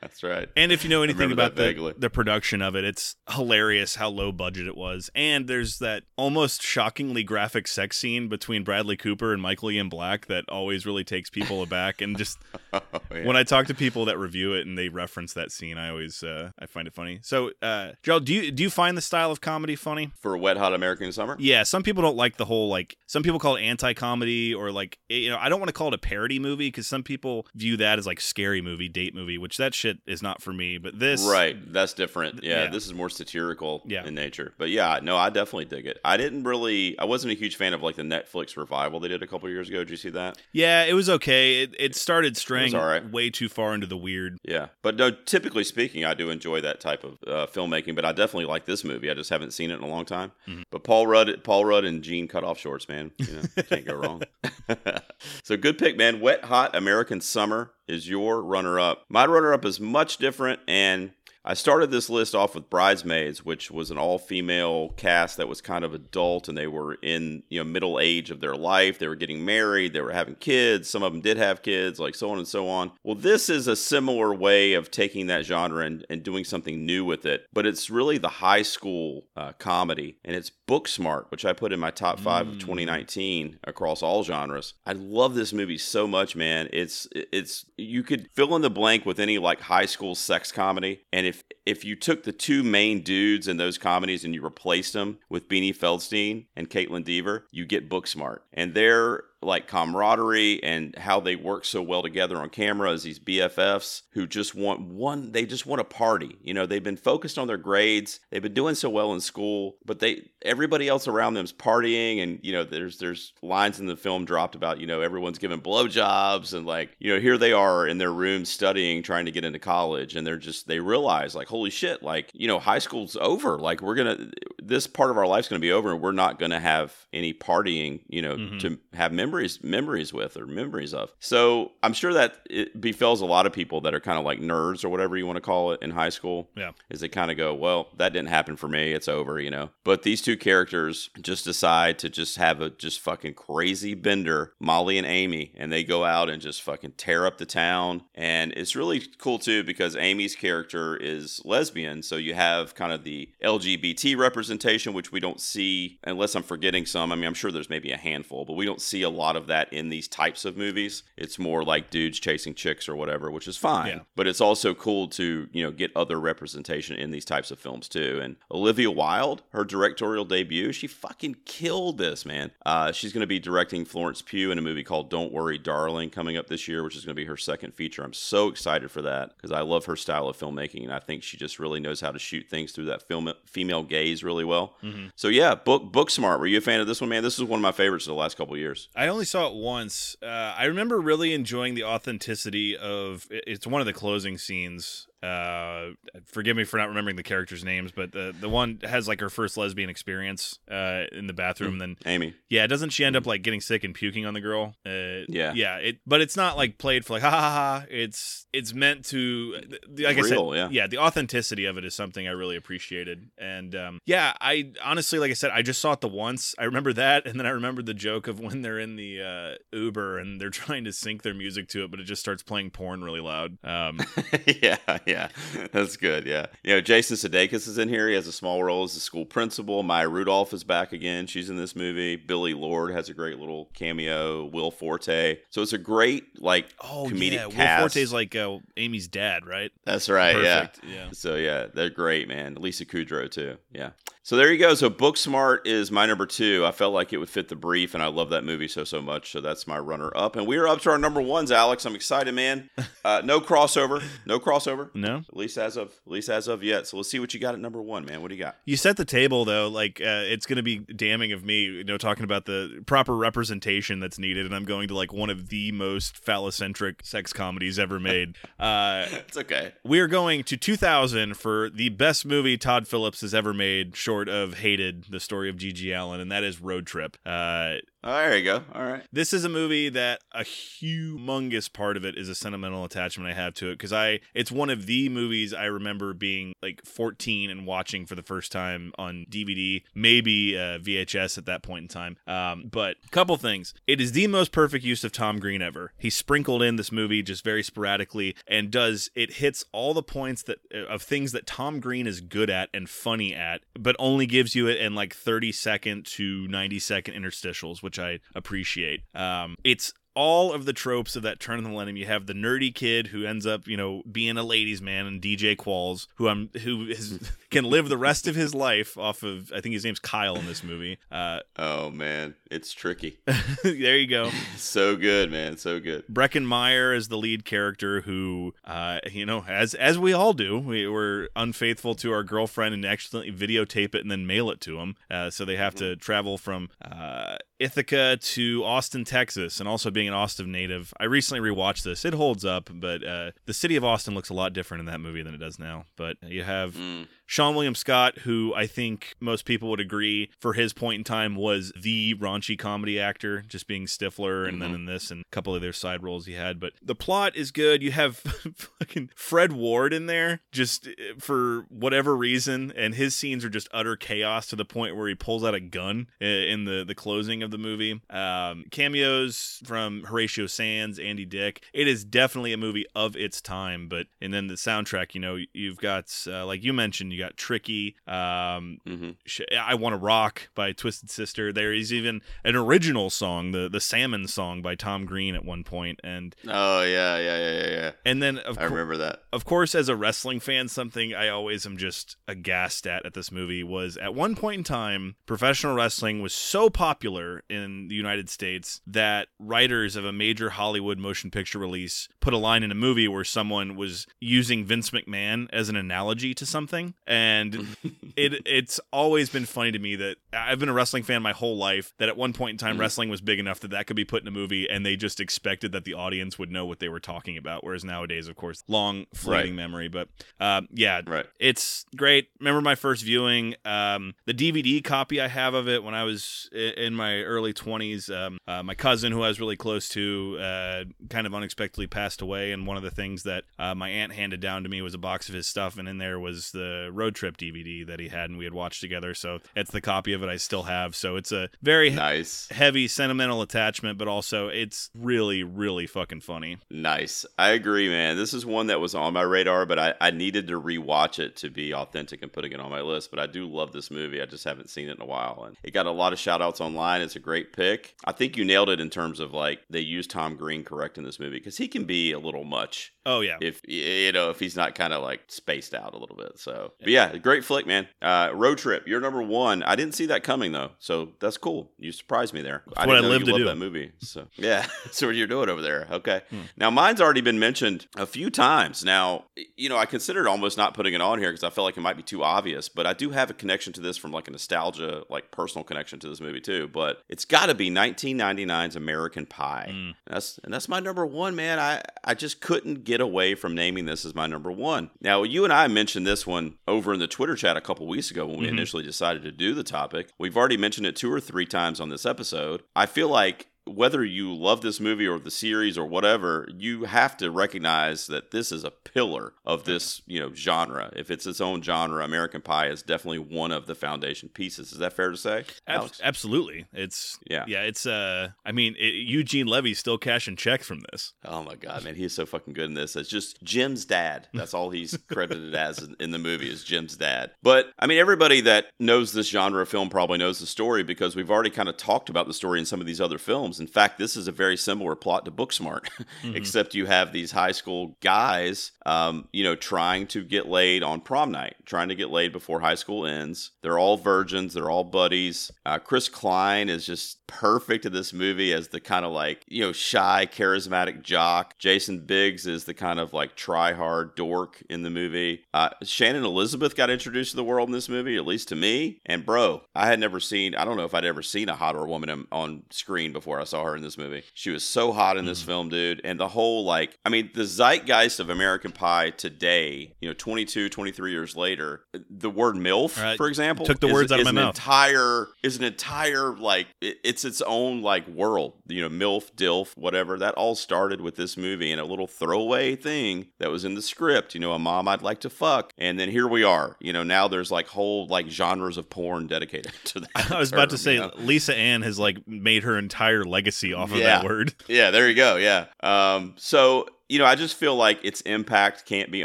S1: that's right.
S2: and if you know anything about
S1: that
S2: the, the production of it, it's hilarious how low budget it was. And there's that almost shockingly graphic sex scene between Bradley Cooper and Michael Ian Black that always really takes people aback. And just *laughs*
S1: Oh, yeah.
S2: when I talk to people that review it and they reference that scene, I always uh, I find it funny. So, uh, Gerald, do you do you find the style of comedy funny?
S1: for a Wet Hot American Summer.
S2: Yeah, some people don't like the whole like some people call it anti-comedy or like you know I don't want to call it a parody movie because some people view that as like scary movie, date movie, which that shit is not for me. But this,
S1: Right, that's different. Yeah,
S2: Yeah.
S1: this is more satirical
S2: Yeah.
S1: in nature. But yeah, no, I definitely dig it. I didn't really, I wasn't a huge fan of like the Netflix revival they did a couple years ago. Did you see that?
S2: yeah, it was okay. It, it started straying
S1: all right.
S2: way too far into the weird.
S1: Yeah, but no, typically speaking, I do enjoy that type of uh, filmmaking. But I definitely like this movie. I just haven't seen it in a long time.
S2: Mhm.
S1: But Paul Rudd, Paul Rudd, and Gene cut off shorts, man. You know, can't go wrong. *laughs* *laughs* so good pick, man. Wet Hot American Summer is your runner-up. My runner-up is much different, and I started this list off with Bridesmaids, which was an all-female cast that was kind of adult, and they were in you know middle age of their life. They were getting married, they were having kids. Some of them did have kids, like so on and so on. Well, this is a similar way of taking that genre and, and doing something new with it, but it's really the high school uh, comedy, and it's Booksmart, which I put in my top five of
S2: Mm.
S1: 2019 across all genres. I love this movie so much, man. It's it's you could fill in the blank with any like high school sex comedy, and if if you took the two main dudes in those comedies and you replaced them with Beanie Feldstein and Kaitlyn Dever, you get Booksmart, and they're like camaraderie and how they work so well together on camera as these BFFs who just want one they just want a party. You know, they've been focused on their grades. They've been doing so well in school, but they everybody else around them's partying and you know, there's there's lines in the film dropped about, you know, everyone's giving blowjobs and like, you know, here they are in their room studying trying to get into college and they're just they realize like holy shit, like, you know, high school's over. Like we're going to this part of our life's going to be over and we're not going to have any partying, you know, mm-hmm. to have memories memories with or memories of. So I'm sure that it befalls a lot of people that are kind of like nerds or whatever you want to call it in high school.
S2: Yeah,
S1: is they kind of go, well, that didn't happen for me. It's over, you know. But these two characters just decide to just have a just fucking crazy bender, Molly and Amy, and they go out and just fucking tear up the town. And it's really cool too because Amy's character is lesbian, so you have kind of the LGBT representation, which we don't see unless I'm forgetting some. I mean, I'm sure there's maybe a handful, but we don't see a lot of that in these types of movies. It's more like dudes chasing chicks or whatever, which is fine. Yeah. But it's also cool to, you know, get other representation in these types of films too. And Olivia Wilde, her directorial debut, she fucking killed this, man. Uh, she's going to be directing Florence Pugh in a movie called Don't Worry, Darling coming up this year, which is going to be her second feature. I'm so excited for that because I love her style of filmmaking and I think she just really knows how to shoot things through that film female gaze really well. Mm-hmm. So yeah, book book smart. Were you a fan of this one, man? This is one of my favorites of the last couple years.
S2: I only saw it once. Uh, I remember really enjoying the authenticity of. It's one of the closing scenes uh forgive me for not remembering the characters names but the the one has like her first lesbian experience uh in the bathroom mm, then
S1: amy.
S2: Yeah doesn't she end up like getting sick and puking on the girl? Uh
S1: yeah.
S2: yeah it but it's not like played for like ha ha ha it's it's meant to like Real, i said yeah. yeah the authenticity of it is something i really appreciated. And um yeah i honestly like i said i just saw it the once. I remember that and then i remember the joke of when they're in the uh uber and they're *laughs* trying to sync their music to it but it just starts playing porn really loud. Um *laughs*
S1: yeah yeah, that's good. Yeah, you know, Jason Sudeikis is in here. He has a small role as the school principal. Maya Rudolph is back again. She's in this movie. Billie Lourd has a great little cameo. Will Forte. So it's a great like oh, comedic
S2: yeah.
S1: cast.
S2: Will Forte's like uh, Amy's dad, right?
S1: That's right. Perfect. Yeah. yeah. So yeah, they're great, man. Lisa Kudrow too. Yeah. So there you go. So Booksmart is my number two. I felt like it would fit the brief, and I love that movie so so much. So that's my runner up, and we are up to our number ones. Alex, I'm excited, man. *laughs* Uh, no crossover. No crossover.
S2: No.
S1: At least as of at least as of yet. So let's see what you got at number one, man. What do you got?
S2: You set the table though. Like uh, it's going to be damning of me, you know, talking about the proper representation that's needed, and I'm going to like one of the most phallocentric sex comedies ever made. *laughs*
S1: Uh, it's okay.
S2: We are going to 2000 for the best movie Todd Phillips has ever made, short of Hated, the story of G.G. Allin, and that is Road Trip. Uh,
S1: Oh, there you go. All right.
S2: This is a movie that a humongous part of it is a sentimental attachment I have to it because I it's one of the movies I remember being like 14 and watching for the first time on DVD, maybe uh, VHS at that point in time. Um, but a couple things. It is the most perfect use of Tom Green ever. He sprinkled in this movie just very sporadically and does it hits all the points that uh, of things that Tom Green is good at and funny at, but only gives you it in like 30 second to 90 second interstitials which I appreciate. Um, it's all of the tropes of that turn of the millennium. You have the nerdy kid who ends up, you know, being a ladies' man, and DJ Qualls, who I'm who is, *laughs* can live the rest of his life off of. I think his name's Kyle in this movie. Uh,
S1: oh man, it's tricky. *laughs*
S2: there you go. *laughs*
S1: so good, man. So good.
S2: Breckin Meyer is the lead character who, uh, you know, as as we all do, we were unfaithful to our girlfriend and accidentally videotape it and then mail it to him. Uh, so they have to mm-hmm. travel from uh, Ithaca to Austin, Texas, and also being an Austin native. I recently rewatched this. It holds up, but uh, the city of Austin looks a lot different in that movie than it does now. But you have mm. Seann William Scott, who I think most people would agree for his point in time was the raunchy comedy actor, just being Stifler, and mm-hmm. then in this and a couple of their side roles he had. But the plot is good. You have *laughs* fucking Fred Ward in there, just eh, for whatever reason, and his scenes are just utter chaos to the point where he pulls out a gun eh, in the the closing of the movie. Um, cameos from Horatio Sanz, Andy Dick. It is definitely a movie of its time. But and then the soundtrack, you know, you've got uh, like you mentioned got Tricky. Um, mm-hmm. I Want to Rock by Twisted Sister. There is even an original song, the the Salmon song by Tom Green at one point. And
S1: oh yeah, yeah, yeah, yeah, yeah.
S2: And then of
S1: I co- remember that.
S2: Of course, as a wrestling fan, something I always am just aghast at at this movie was at one point in time, professional wrestling was so popular in the United States that writers of a major Hollywood motion picture release put a line in a movie where someone was using Vince McMahon as an analogy to something. And it *laughs* it's always been funny to me that I've been a wrestling fan my whole life that at one point in time
S1: Mhm.
S2: wrestling was big enough that that could be put in a movie and they just expected that the audience would know what they were talking about whereas nowadays of course long fleeting memory but um, yeah
S1: Right.
S2: it's great. Remember my first viewing, um, the DVD copy I have of it when I was in my early 20s. Um, uh, my cousin, who I was really close to, uh, kind of unexpectedly passed away. And one of the things that uh, my aunt handed down to me was a box of his stuff. And in there was the road trip DVD that he had and we had watched together. So it's the copy of it I still have. So it's a very he-
S1: Nice.
S2: heavy sentimental attachment, but also it's really, really fucking funny.
S1: Nice. I agree, man. This is one that was on my radar, but I, I needed to rewatch it to be authentic and putting it on my list. But I do love this movie. I just haven't seen it in a while. And it got a lot of shout outs online. It's a great pick. I think you nailed it in terms of like they used Tom Green correct in this movie because he can be a little much
S2: Oh, yeah.
S1: if you know if he's not kind of like spaced out a little bit. So, but yeah, great flick, man. Uh, Road trip. You're number one. I didn't see that coming though, so that's cool. You surprised me there.
S2: That's
S1: I
S2: what
S1: didn't
S2: I live to do.
S1: that movie. So *laughs* yeah, so what you're doing over there. Okay.
S2: Hmm.
S1: Now mine's already been mentioned a few times. Now you know I considered almost not putting it on here because I felt like it might be too obvious, but I do have a connection to this from like a nostalgia, like personal connection to this movie too. But it's got to be 1999's American Pie.
S2: Mm.
S1: That's and that's my number one, man. I I just couldn't get away from naming this as my number one. Now you and I mentioned this one over in the Twitter chat a couple weeks ago when we
S2: Mhm.
S1: initially decided to do the topic. We've already mentioned it two or three times on this episode. I feel like whether you love this movie or the series or whatever, you have to recognize that this is a pillar of this, you know, genre. If it's its own genre, American Pie is definitely one of the foundation pieces. Is that fair to say?
S2: Ab- absolutely. It's
S1: Yeah.
S2: yeah. It's uh. I mean, it, Eugene Levy's still cashing checks from this.
S1: Oh my god, man, he is so fucking good in this. It's just Jim's dad. That's all he's *laughs* credited as in- in the movie is Jim's dad. But I mean, everybody that knows this genre of film probably knows the story because we've already kind of talked about the story in some of these other films. In fact, this is a very similar plot to Booksmart, *laughs*
S2: Mhm.
S1: except you have these high school guys, um, you know, trying to get laid on prom night, trying to get laid before high school ends. They're all virgins. They're all buddies. Uh, Chris Klein is just perfect in this movie as the kind of like you know shy, charismatic jock. Jason Biggs is the kind of like try hard dork in the movie. Uh, Shannon Elizabeth got introduced to the world in this movie, at least to me. And bro, I had never seen. I don't know if I'd ever seen a hotter woman on screen before I saw her in this movie. She was so hot in this mm. film, dude. And the whole like, I mean, the zeitgeist of American Pie today, you know, 22, 23 years later, the word MILF,
S2: right.
S1: for example,
S2: Took the
S1: is-
S2: words out of my
S1: an
S2: mouth.
S1: Entire is an entire like it- it's its own like world. You know, MILF, DILF, whatever. That all started with this movie and a little throwaway thing that was in the script. You know, a mom I'd like to fuck, and then here we are. You know, now there's like whole like genres of porn dedicated *laughs* to that.
S2: I was about to say
S1: you know?
S2: Lisa Ann has like made her entire legacy off of
S1: Yeah.
S2: that word.
S1: Yeah, there you go. Yeah. Um, so you know, I just feel like its impact can't be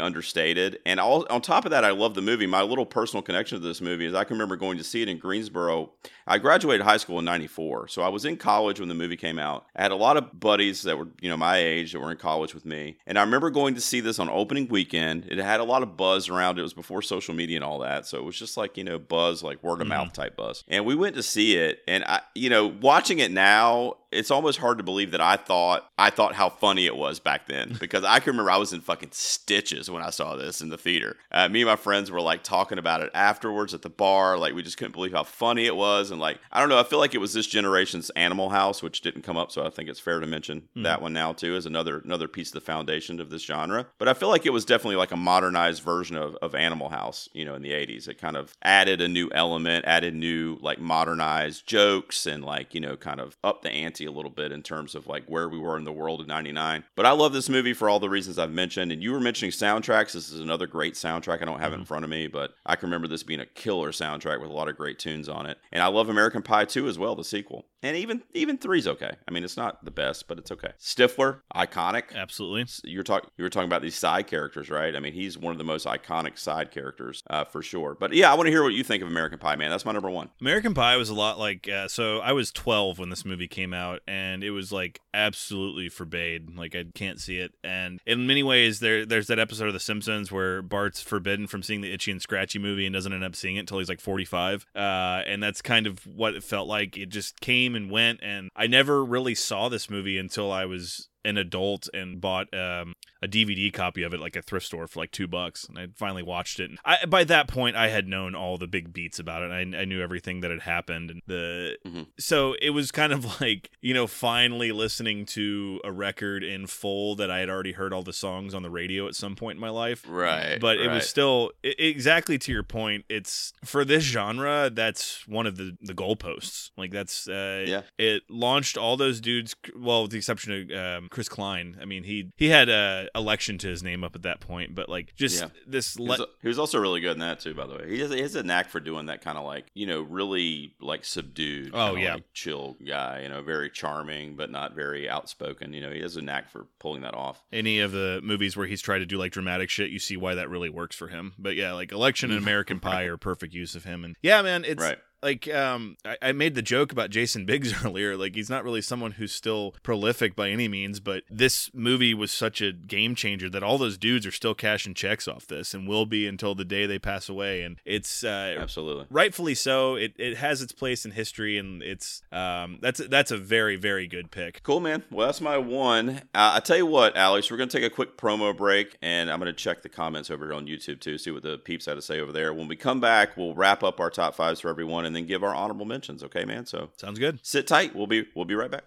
S1: understated. And all, on top of that, I love the movie. My little personal connection to this movie is I can remember going to see it in Greensboro. I graduated high school in '94, so I was in college when the movie came out. I had a lot of buddies that were, you know, my age that were in college with me, and I remember going to see this on opening weekend. It had a lot of buzz around it. It was before social media and all that, so it was just like you know, buzz, like word of mouth mm-hmm. type buzz. And we went to see it, and I, you know, watching it now, it's almost hard to believe that I thought I thought how funny it was back then *laughs* because I can remember I was in fucking stitches when I saw this in the theater. Uh, me and my friends were like talking about it afterwards at the bar, like we just couldn't believe how funny it was, and like I don't know, I feel like it was this generation's Animal House, which didn't come up, so I think it's fair to mention
S2: Mhm.
S1: that one now too as another another piece of the foundation of this genre. But I feel like it was definitely like a modernized version of, of Animal House, you know, in the '80s. It kind of added a new element, added new like modernized jokes, and like you know, kind of up the ante a little bit in terms of like where we were in the world in '99. But I love this movie for all the reasons I've mentioned. And you were mentioning soundtracks. This is another great soundtrack. I don't have it in front of me, but I can remember this being a killer soundtrack with a lot of great tunes on it. And I love American Pie 2 as well, the sequel. And even even three's okay. I mean, it's not the best, but it's okay. Stifler, iconic.
S2: Absolutely.
S1: You're talking. You were talking about these side characters, right? I mean, he's one of the most iconic side characters uh, for sure. But yeah, I want to hear what you think of American Pie, man. That's my number one.
S2: American Pie was a lot like uh, so I was 12 when this movie came out out, and it was like absolutely forbade. Like I can't see it. And in many ways, there there's that episode of The Simpsons where Bart's forbidden from seeing the Itchy and Scratchy movie and doesn't end up seeing it until he's like 45. Uh, and that's kind of what it felt like. It just came and went, and I never really saw this movie until I was an adult and bought um, a DVD copy of it like a thrift store for like two bucks, and I finally watched it. And I, by that point, I had known all the big beats about it. I, I knew everything that had happened, and the
S1: Mm-hmm.
S2: so it was kind of *laughs* like you know finally listening to a record in full that I had already heard all the songs on the radio at some point in my life.
S1: Right.
S2: But it was still i exactly to your point. It's for this genre. That's one of the the goalposts. Like that's uh,
S1: Yeah.
S2: It launched all those dudes. Well, with the exception of um, Chris Klein. I mean, he he had a election to his name up at that point. But like just
S1: Yeah.
S2: this.
S1: He was, he was also really good in that too, by the way. He has, he has a knack for doing that kind of like you know really like subdued,
S2: Oh, yeah.
S1: like, chill guy. You know, very charming but not very outspoken. You know, he has a knack for pulling that off.
S2: any of the movies where he's tried to do like dramatic shit, you see why that really works for him. But yeah, like Election and mm. American *laughs* Pie are perfect use of him. And yeah, man, it's
S1: Right.
S2: Like um I, I made the joke about Jason Biggs *laughs* earlier. Like he's not really someone who's still prolific by any means, but this movie was such a game changer that all those dudes are still cashing checks off this and will be until the day they pass away. And it's uh
S1: Absolutely.
S2: rightfully so. It it has its place in history and it's um that's that's a very, very good pick.
S1: Cool, man. Well, that's my one. Uh, I tell you what, Alex, we're going to take a quick promo break, and I'm going to check the comments over here on YouTube too, see what the peeps had to say over there. When we come back, we'll wrap up our top fives for everyone, and then give our honorable mentions. Okay, man. So
S2: Sounds good.
S1: sit tight. We'll be we'll be right back.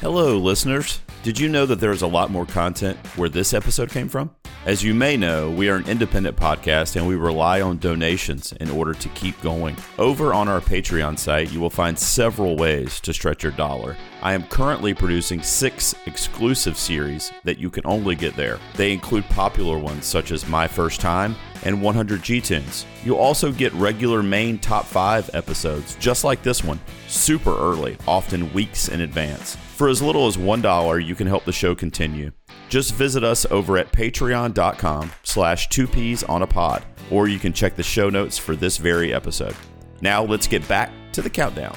S1: Hello, listeners. Did you know that there is a lot more content where this episode came from? As you may know, we are an independent podcast and we rely on donations in order to keep going. Over on our Patreon site, you will find several ways to stretch your dollar. I am currently producing six exclusive series that you can only get there. They include popular ones such as My First Time and 100 G Tunes. You'll also get regular main top 5 episodes, just like this one, super early, often weeks in advance. For as little as $1, you can help the show continue. Just visit us over at patreon.com slash two peas on a pod, or you can check the show notes for this very episode. Now let's get back to the countdown.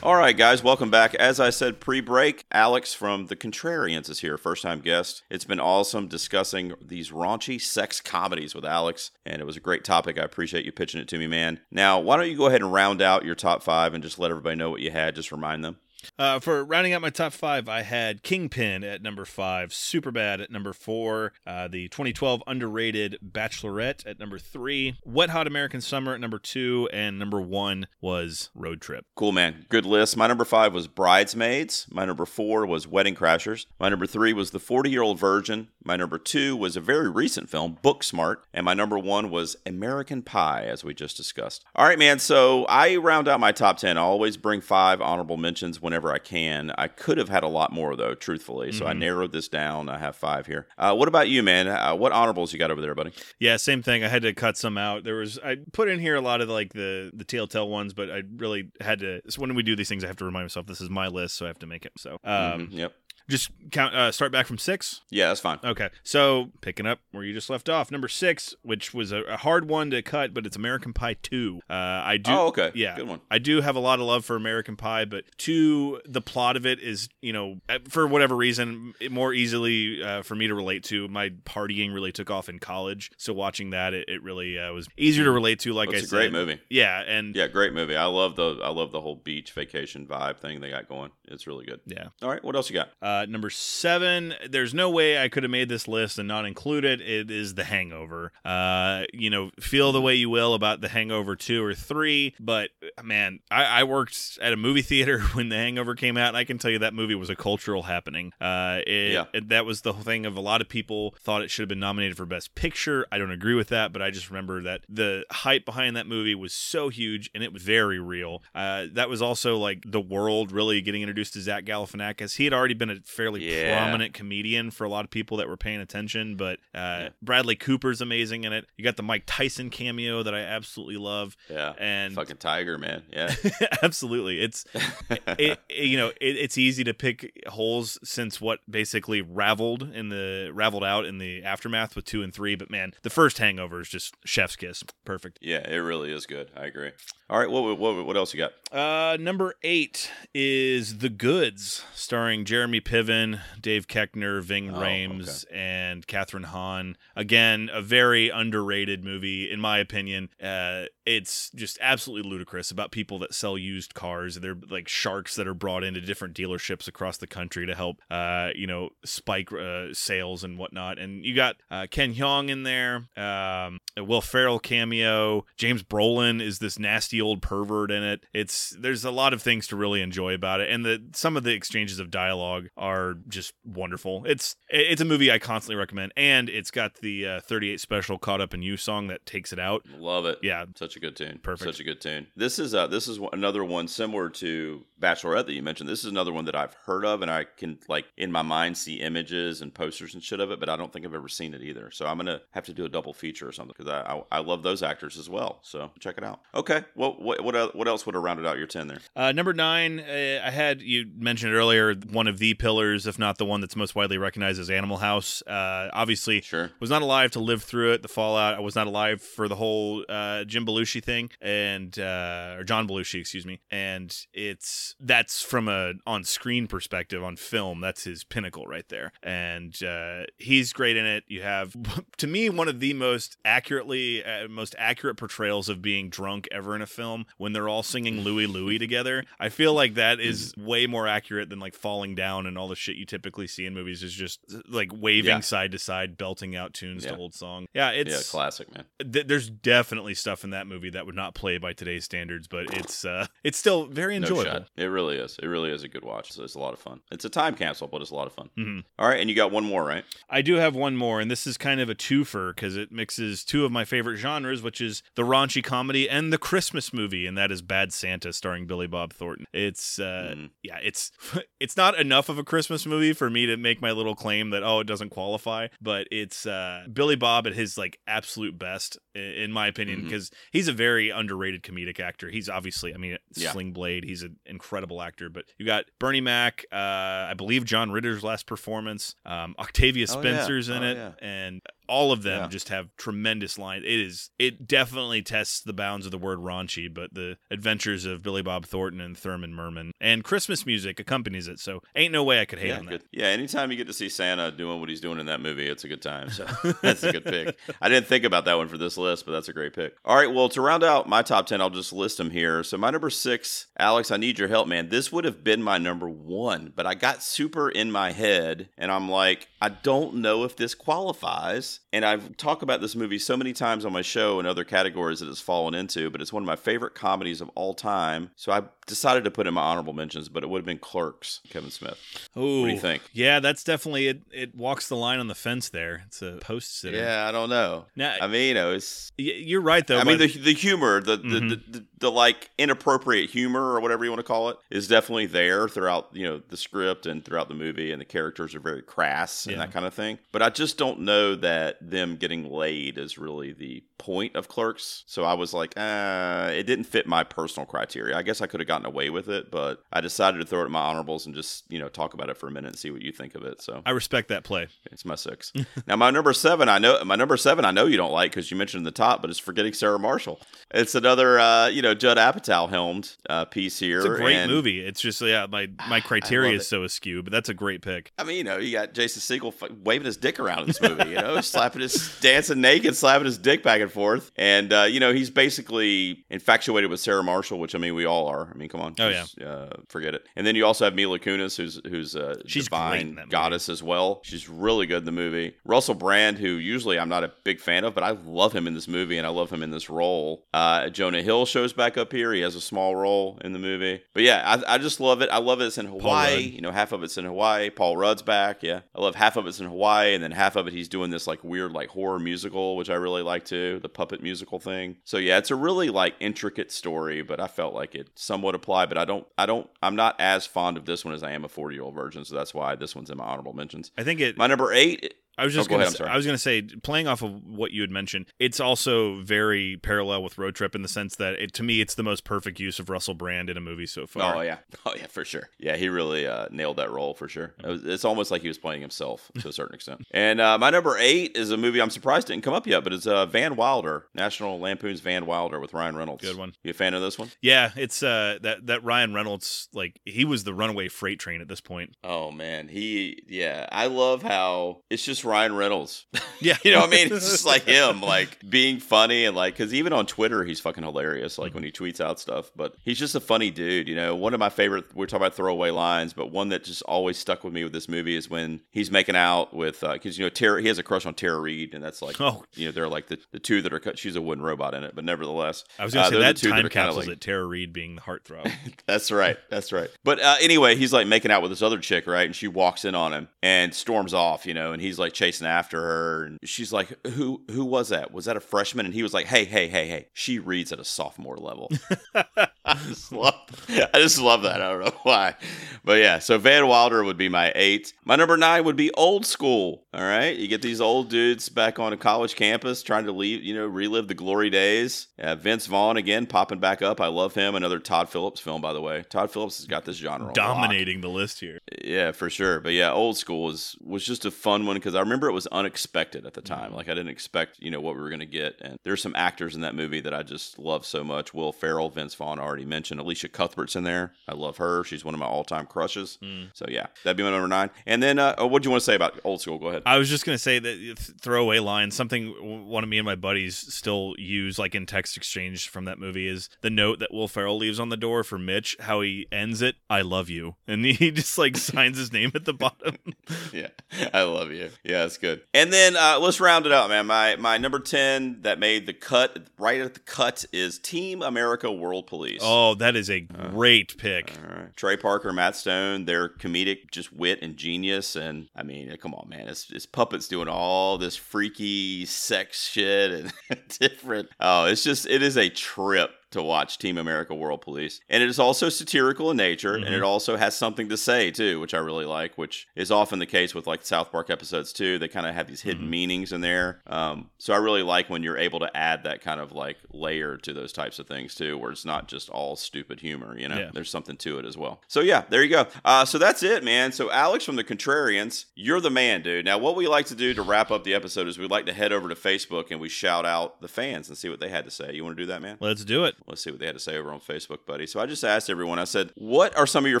S1: All right, guys, welcome back. As I said pre break, Alex from The Contrarians is here, first time guest. It's been awesome discussing these raunchy sex comedies with Alex, and it was a great topic. I appreciate you pitching it to me, man. Now, why don't you go ahead and round out your top five and just let everybody know what you had? Just remind them.
S2: Uh, for rounding out my top five, I had Kingpin at number five, Superbad at number four, uh, the 2012 underrated Bachelorette at number three, Wet Hot American Summer at number two, and number one was Road Trip.
S1: Cool, man. Good list. My number five was Bridesmaids. My number four was Wedding Crashers. My number three was The 40 Year Old Virgin. My number two was a very recent film, Booksmart. And my number one was American Pie, as we just discussed. All right, man. So I round out my top 10. I always bring five honorable mentions whenever I can. I could have had a lot more, though, truthfully. So I narrowed this down. I have five here. Uh, what about you, man? Uh, what honorables you got over there, buddy?
S2: Yeah, same thing. I had to cut some out. There was I put in here a lot of like the the telltale ones, but I really had to. So when we do these things, I have to remind myself this is my list, so I have to make it. So um,
S1: Mhm, Yep.
S2: Just count. Uh, start back from six.
S1: Yeah, that's fine.
S2: Okay, so picking up where you just left off, number six, which was a, a hard one to cut, but it's American Pie Two. Uh, I do.
S1: Oh, okay.
S2: Yeah,
S1: Good one.
S2: I do have a lot of love for American Pie, but two, the plot of it is, you know, uh, for whatever reason, it more easily uh, for me to relate to. My partying really took off in college, so watching that, it, it really uh, was easier to relate to. Like
S1: It's
S2: I
S1: a
S2: said,
S1: great movie.
S2: Yeah, and
S1: Yeah, great movie. I love the I love the whole beach vacation vibe thing they got going. It's really good.
S2: yeah.
S1: All right, what else you got?
S2: Uh, number seven, there's no way I could have made this list and not include it. It is The Hangover. Uh, you know, feel the way you will about The Hangover 2 or 3, but uh, man, I, I worked at a movie theater *laughs* when The Hangover came out, and I can tell you that movie was a cultural happening. Uh, it,
S1: Yeah.
S2: it- that was the whole thing of a lot of people thought it should have been nominated for Best Picture. I don't agree with that, but I just remember that the hype behind that movie was so huge and it was very real. Uh, that was also like the world really getting introduced to Zach Galifianakis. He had already been a fairly
S1: Yeah.
S2: prominent comedian for a lot of people that were paying attention. But uh,
S1: Yeah.
S2: Bradley Cooper's amazing in it. You got the Mike Tyson cameo that I absolutely love,
S1: Yeah.
S2: and
S1: Fucking tiger, man. Yeah. *laughs*
S2: absolutely, it's *laughs* it, it- you know it, it's easy to pick holes since what basically raveled in the raveled out in the aftermath with two and three. But man, the first Hangover is just chef's kiss, perfect.
S1: yeah, it really is good. I agree. All right, what what, what else you got?
S2: Uh, number eight is The Goods, starring Jeremy Piven, Dave Koechner, Ving
S1: Oh,
S2: Rhames, and Kathryn Hahn. Again, a very underrated movie, in my opinion. Uh, it's just absolutely ludicrous about people that sell used cars. They're like sharks that are brought into different dealerships across the country to help, uh, you know, spike uh, sales and whatnot. And you got uh, Ken Jeong in there, um, a Will Ferrell cameo. James Brolin is this nasty old pervert in it. It's there's a lot of things to really enjoy about it, and the some of the exchanges of dialogue are just wonderful. It's it's a movie I constantly recommend, and it's got the uh, 38 special "Caught Up in You" song that takes it out.
S1: Love it.
S2: Yeah,
S1: Such a good tune.
S2: Perfect.
S1: Such a good tune. This is uh this is another one similar to Bachelorette that you mentioned. This is another one that I've heard of and I can like in my mind see images and posters and shit of it, but I don't think I've ever seen it either. So I'm gonna have to do a double feature or something because I, I I love those actors as well. So check it out. Okay. What what what what else would have rounded out your ten there?
S2: Uh, number nine, uh, I had you mentioned earlier. One of the pillars, if not the one that's most widely recognized, as Animal House. Uh, obviously,
S1: Sure.
S2: was not alive to live through it, the fallout. I was not alive for the whole uh, Jim Belushi thing, and uh, or John Belushi, excuse me. And it's that's from a on-screen perspective on film. That's his pinnacle right there, and uh, he's great in it. You have, *laughs* to me, one of the most accurately, uh, most accurate portrayals of being drunk ever in a film when they're all singing Louie Louie together. I feel like that is way more accurate than like falling down and all the shit you typically see in movies. Is just like waving
S1: Yeah.
S2: side to side, belting out tunes
S1: Yeah.
S2: to old song. Yeah,
S1: yeah,
S2: it's
S1: classic, man.
S2: th- there's definitely stuff in that movie that would not play by today's standards, but it's uh it's still very enjoyable.
S1: shot. It really is. It really is a good watch. So it's a lot of fun. It's a time capsule, but it's a lot of fun.
S2: Mhm.
S1: All right, and you got one more, right?
S2: I do have one more, and this is kind of a twofer because it mixes two of my favorite genres, which is the raunchy comedy and the Christmas movie, and that is Bad Santa, starring Billy Bob Thornton. It's uh,
S1: Mhm.
S2: yeah, it's *laughs* it's not enough of a Christmas movie for me to make my little claim that oh, it doesn't qualify, but it's uh, Billy Bob at his like absolute best, in my opinion, because he's a very underrated comedic actor. He's obviously, I mean,
S1: Yeah.
S2: Sling Blade, he's an incredible actor, but you got Bernie Mac, uh, I believe John Ritter's last performance, um, Octavia
S1: Oh, yeah.
S2: Spencer's in
S1: Oh,
S2: it,
S1: yeah.
S2: and all of them
S1: Yeah.
S2: just have tremendous lines. It is it definitely tests the bounds of the word raunchy, but the adventures of Billy Bob Thornton and Thurman Merman and Christmas music accompanies it. So ain't no way I could hate
S1: yeah,
S2: on
S1: good.
S2: that.
S1: Yeah, anytime you get to see Santa doing what he's doing in that movie, it's a good time. So *laughs* *laughs* that's a good pick. I didn't think about that one for this list, but that's a great pick. All right, well, to round out my top 10, I'll just list them here. So my number six, Alex, I need your help, man. This would have been my number one, but I got super in my head, and I'm like, I don't know if this qualifies. And I've talked about this movie so many times on my show and other categories that it's fallen into, but it's one of my favorite comedies of all time. So I decided to put in my honorable mentions, but it would have been Clerks, Kevin Smith.
S2: Oh,
S1: What do you think?
S2: Yeah, that's definitely it. It walks the line on the fence there. It's a post sitter.
S1: Yeah, I don't know.
S2: Now,
S1: I mean, you know, it's.
S2: you're right though.
S1: I mean, the the humor, the the,
S2: Mhm.
S1: the, the the like inappropriate humor or whatever you want to call it, is definitely there throughout you know the script and throughout the movie, and the characters are very crass and that kind of thing. But I just don't know that them getting laid is really the point of Clerks. So I was like, uh, it didn't fit my personal criteria. I guess I could have gotten away with it, but I decided to throw it in my honorables and just you know talk about it for a minute and see what you think of it. So
S2: I respect that play.
S1: it's my six. *laughs* now my number seven, I know my number seven, I know you don't like because you mentioned in the top, but it's forgetting Sarah Marshall. It's another, uh, you know, Judd Apatow helmed uh, piece here.
S2: It's a great
S1: and-
S2: movie. It's just yeah, my my *sighs* criteria is so askew, but that's a great pick.
S1: I mean, you know, you got Jason Segel f- waving his dick around in this movie, you know, *laughs* slapping his, dancing naked, slapping his dick back and forth. And, uh, you know, he's basically infatuated with Sarah Marshall, which I mean, we all are. I mean, come on.
S2: Oh,
S1: Just, Uh, forget it. And then you also have Mila Kunis, who's, who's a
S2: She's great in
S1: divine goddess as well. She's really good in the movie. Russell Brand, who usually I'm not a big fan of, but I love him in this movie and I love him in this role. Uh, Jonah Hill shows back up here. He has a small role in the movie, but yeah, I, I just love it. I love it. It's in Hawaii. You know, half of it's in Hawaii. Paul Rudd's back. Yeah, I love half of it's in Hawaii, and then half of it he's doing this like weird like horror musical, which I really like too, the puppet musical thing. So yeah, it's a really like intricate story, but I felt like it somewhat applied. But I don't, I don't, I'm not as fond of this one as I am a 40 year old version, so that's why this one's in my honorable mentions.
S2: I think it.
S1: My number eight.
S2: I was just
S1: Oh, go
S2: gonna.
S1: ahead,
S2: say. I was gonna say, playing off of what you had mentioned, it's also very parallel with Road Trip in the sense that it, to me, it's the most perfect use of Russell Brand in a movie so far.
S1: Oh yeah, *laughs* oh yeah, for sure. Yeah, he really uh, nailed that role for sure. It was, it's almost like he was playing himself *laughs* to a certain extent. And uh, my number eight is a movie I'm surprised didn't come up yet, but it's uh, Van Wilder, National Lampoon's Van Wilder with Ryan Reynolds.
S2: Good one.
S1: You a fan of this one?
S2: Yeah, it's uh that that Ryan Reynolds like he was the runaway freight train at this point.
S1: Oh man, he yeah. I love how it's just Ryan Reynolds. *laughs*
S2: Yeah, *laughs*
S1: you know, what I mean, *laughs* it's just like him, like being funny and like because even on Twitter he's fucking hilarious. Like when he tweets out stuff, but he's just a funny dude. You know, one of my favorite. We're talking about throwaway lines, but one that just always stuck with me with this movie is when he's making out with because you know Tara. He has a crush on Tara Reid, and that's like
S2: Oh.
S1: you know they're like the, the two that are cut. She's a wooden robot in it, but nevertheless,
S2: I was gonna
S1: uh,
S2: say that time
S1: kinda
S2: capsules
S1: like-
S2: it. Tara Reid being the heartthrob.
S1: that's right. That's right. But uh, anyway, he's like making out with this other chick, right? And she walks in on him and storms off, you know, and he's like chasing after her. And she's like, "Who? Who was that? Was that a freshman?" And he was like, "Hey, hey, hey, hey! She reads at a sophomore level." *laughs* *laughs* I just love. I just love that. I don't know why, but yeah. So Van Wilder would be my eight. My number nine would be Old School. All right, you get these old dudes back on a college campus trying to leave, you know, relive the glory days. Uh, Vince Vaughn again popping back up. I love him. Another Todd Phillips film, by the way. Todd Phillips has got this genre.
S2: Dominating the list here.
S1: Yeah, for sure. But yeah, old school was was just a fun one because I remember it was unexpected at the time. Mm-hmm. Like I didn't expect you know what we were gonna get, and there's some actors in that movie that I just love so much. Will Ferrell, Vince Vaughn, already mentioned. Elisha Cuthbert's in there. I love her. She's one of my all time crushes. Mm. So yeah, that'd be my number nine. And then uh, oh, what do you want to say about old school? Go ahead.
S2: I was just gonna say that uh, throwaway line, something one of me and my buddies still use, like in text exchange from that movie, is the note that Will Ferrell leaves on the door for Mitch. How he ends it, "I love you," and he *laughs* just like signs his name at the bottom. *laughs*
S1: yeah, I love you. Yeah, it's good. And then uh, let's round it up, man. My my number ten that made the cut right at the cut is Team America World Police.
S2: oh, that is a great pick.
S1: All right. Trey Parker, Matt Stone, they're comedic, just wit and genius. And I mean, come on, man. It's, it's puppets doing all this freaky sex shit and *laughs* different. Oh, it's just, it is a trip to watch Team America World Police. And it is also satirical in nature, and it also has something to say, too, which I really like, which is often the case with like South Park episodes, too. They kind of have these hidden meanings in there. Um, so I really like when you're able to add that kind of like layer to those types of things, too, where it's not just all stupid humor, you know?
S2: Yeah.
S1: There's something to it as well. So yeah, there you go. Uh, so that's it, man. So Alex from the Contrarians, you're the man, dude. Now what we like to do to wrap up the episode is we like to head over to Facebook and we shout out the fans and see what they had to say. You want to do that, man?
S2: Let's do it.
S1: Let's see what they had to say over on Facebook, buddy. So I just asked everyone. I said, "What are some of your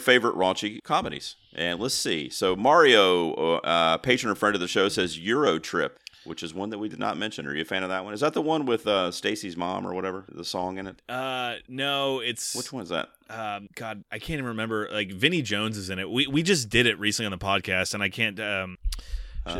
S1: favorite raunchy comedies?" And let's see. So Mario, uh, patron and friend of the show, says Euro Trip. Which is one that we did not mention. Are you a fan of that one? Is that the one with uh, Stacy's mom or whatever? The song in it?
S2: Uh, no, it's
S1: Which one is that?
S2: um, God, I can't even remember. Like Vinnie Jones is in it. We we just did it recently on the podcast, and I can't. Um,
S1: Uh,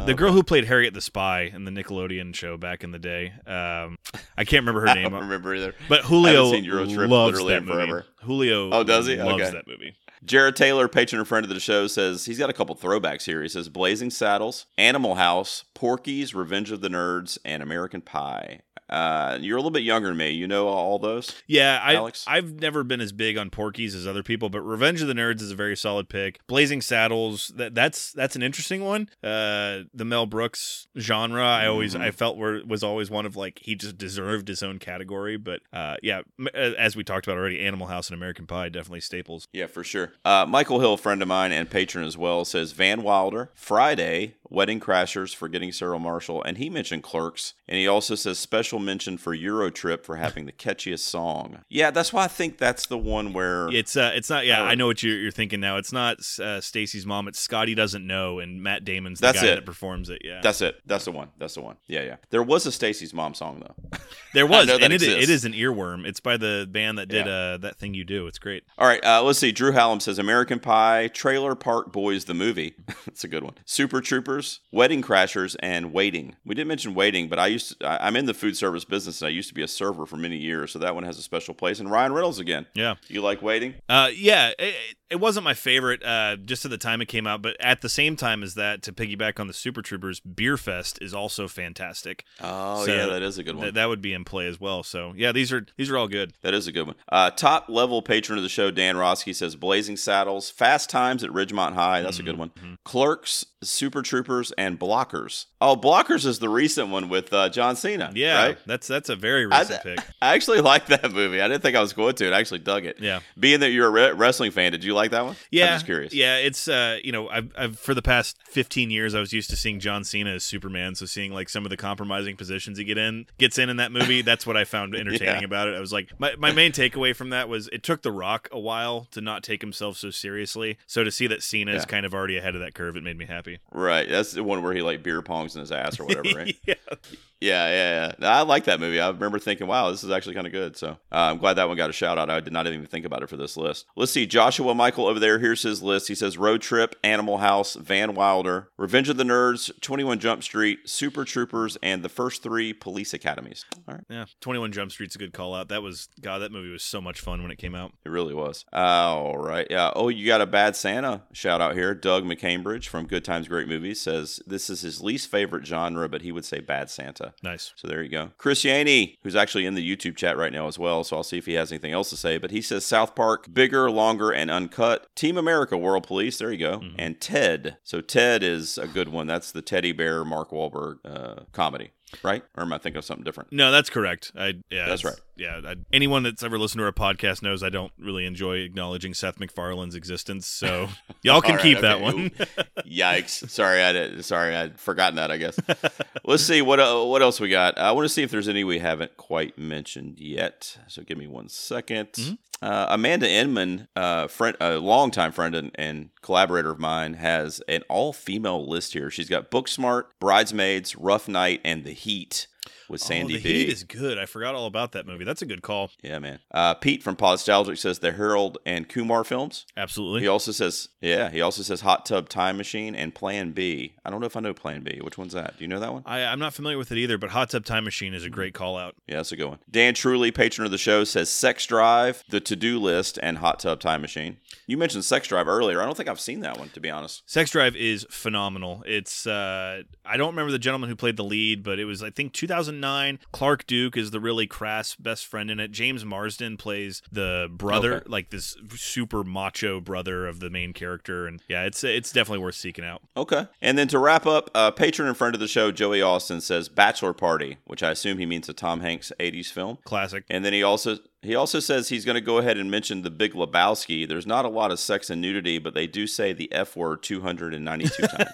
S2: the girl who played Harriet the Spy in the Nickelodeon show back in the day. Um, I can't remember her name.
S1: I don't remember either.
S2: but Julio
S1: seen Euro Trip
S2: loves
S1: literally
S2: that movie.
S1: forever.
S2: Julio,
S1: Oh, does he?
S2: Loves
S1: Okay.
S2: that movie.
S1: Jared Taylor, patron and friend of the show, says he's got a couple throwbacks here. He says Blazing Saddles, Animal House, Porky's, Revenge of the Nerds, and American Pie. Uh, you're a little bit younger than me. You know all those?
S2: Yeah, I,
S1: Alex?
S2: I've never been as big on Porky's as other people, but Revenge of the Nerds is a very solid pick. Blazing Saddles, that that's that's an interesting one. Uh, the Mel Brooks genre, I always
S1: Mhm.
S2: I felt were was always one of like he just deserved his own category. But uh, yeah, m- as we talked about already, Animal House and American Pie definitely staples.
S1: Yeah, for sure. Uh, Michael Hill, friend of mine and patron as well, says Van Wilder, Friday, Wedding Crashers, Forgetting Sarah Marshall, and he mentioned Clerks, and he also says special mention for Euro Trip for having the catchiest song. Yeah, that's why I think that's the one where
S2: It's uh, it's not. Yeah,
S1: Oh.
S2: I know what you're, you're thinking now. It's not uh, Stacy's mom. It's Scotty doesn't know, and Matt Damon's the
S1: That's
S2: guy
S1: it.
S2: that performs it. Yeah,
S1: that's it. That's the one. That's the one. Yeah, yeah. There was a Stacy's mom song though. *laughs*
S2: there was, *laughs* and it, it is an earworm. It's by the band that did
S1: Yeah.
S2: uh, that thing you do. It's great.
S1: All right, uh, let's see. Drew Hallam says American Pie, Trailer Park Boys the movie. *laughs* That's a good one. Super Troopers, Rockers, Wedding Crashers, and Waiting. We didn't mention Waiting, but I used to, I'm in the food service business and I used to be a server for many years, so that one has a special place. And Ryan Reynolds again.
S2: Yeah.
S1: You like Waiting?
S2: Uh, yeah, it, it wasn't my favorite uh, just at the time it came out, but at the same time as that, to piggyback on the Super Troopers, Beer Fest is also fantastic.
S1: Oh
S2: So
S1: yeah, that is a good one.
S2: Th- that would be in play as well. So yeah, these are these are all good.
S1: That is a good one. Uh, top level patron of the show, Dan Roski says Blazing Saddles, Fast Times at Ridgemont High. That's a good one.
S2: Mm-hmm.
S1: Clerks, Super Troopers, and Blockers. Oh, Blockers is the recent one with uh, John Cena.
S2: Yeah,
S1: right?
S2: that's that's a very
S1: I,
S2: recent pick.
S1: I actually *laughs* like that movie. I didn't think I was going to. I actually dug it.
S2: Yeah.
S1: Being that you're a re- wrestling fan, did you like that one?
S2: Yeah,
S1: I'm just curious.
S2: Yeah, it's uh, you know, I've, I've for the past 15 years, I was used to seeing John Cena as Superman, so seeing like some of the compromising positions he get in gets in in that movie. That's what I found *laughs* entertaining
S1: Yeah.
S2: about it. I was like, my my main takeaway from that was it took The Rock a while to not take himself so seriously. So to see that Cena is kind of already ahead of that curve, it made me happy.
S1: Right. That's the one where he like beer pongs in his ass or whatever, *laughs* right?
S2: yeah,
S1: Yeah, yeah, yeah. No, I like that movie. I remember thinking, wow, this is actually kind of good. So uh, I'm glad that one got a shout out. I did not even think about it for this list. Let's see. Joshua Michael over there. Here's his list. He says Road Trip, Animal House, Van Wilder, Revenge of the Nerds, 21 Jump Street, Super Troopers, and the first three Police Academies. All right.
S2: yeah. 21 Jump Street's a good call out. That was God. That movie was so much fun when it came out.
S1: It really was. All right. Yeah. Oh, you got a bad Santa shout out here. Doug McCambridge from Good Times Great Movies says this is his least favorite genre, but he would say bad Santa.
S2: Nice.
S1: So there you go. Chris Yaney, who's actually in the YouTube chat right now as well. So I'll see if he has anything else to say. But he says South Park, bigger, longer, and uncut. Team America, World Police. There you go. And Ted. So Ted is a good one. That's the teddy bear Mark Wahlberg uh, comedy, right? Or am I thinking of something different?
S2: No, that's correct. I yeah,
S1: That's right.
S2: Yeah, I, anyone that's ever listened to our podcast knows I don't really enjoy acknowledging Seth MacFarlane's existence. So *laughs* y'all can
S1: right,
S2: keep that
S1: okay.
S2: one. *laughs*
S1: Yikes! Sorry, I did, sorry I'd forgotten that. I guess. *laughs* Let's see what uh, what else we got. I want to see if there's any we haven't quite mentioned yet. So give me one second.
S2: Mm-hmm.
S1: Uh, Amanda Inman, uh, friend, a longtime friend and, and collaborator of mine, has an all female list here. She's got Booksmart, Bridesmaids, Rough Night, and The Heat with Sandy
S2: oh, the
S1: B.
S2: Heat is good. I forgot all about that movie. That's a good call.
S1: yeah, man. Uh, Pete from Nostalgic says the Harold and Kumar films.
S2: Absolutely.
S1: He also says, yeah, he also says Hot Tub Time Machine and Plan B. I don't know if I know Plan B. Which one's that? Do you know that one?
S2: I, I'm not familiar with it either, but Hot Tub Time Machine is a great call out.
S1: Yeah, that's a good one. Dan Truly, patron of the show, says Sex Drive, The To Do List, and Hot Tub Time Machine. You mentioned Sex Drive earlier. I don't think I've seen that one, to be honest.
S2: Sex Drive is phenomenal. It's uh, I don't remember the gentleman who played the lead, but it was I think 2009. Clark Duke is the really crass best friend in it. James Marsden plays the brother,
S1: Okay.
S2: like this super macho brother of the main character, and yeah, it's it's definitely worth seeking out.
S1: Okay. And then to wrap up, uh, patron and friend of the show, Joey Austin, says Bachelor Party, which I assume he means a Tom Hanks 80s film.
S2: Classic.
S1: And then he also he also says he's going to go ahead and mention the Big Lebowski. There's not a lot of sex and nudity, but they do say the F word 292 *laughs* times.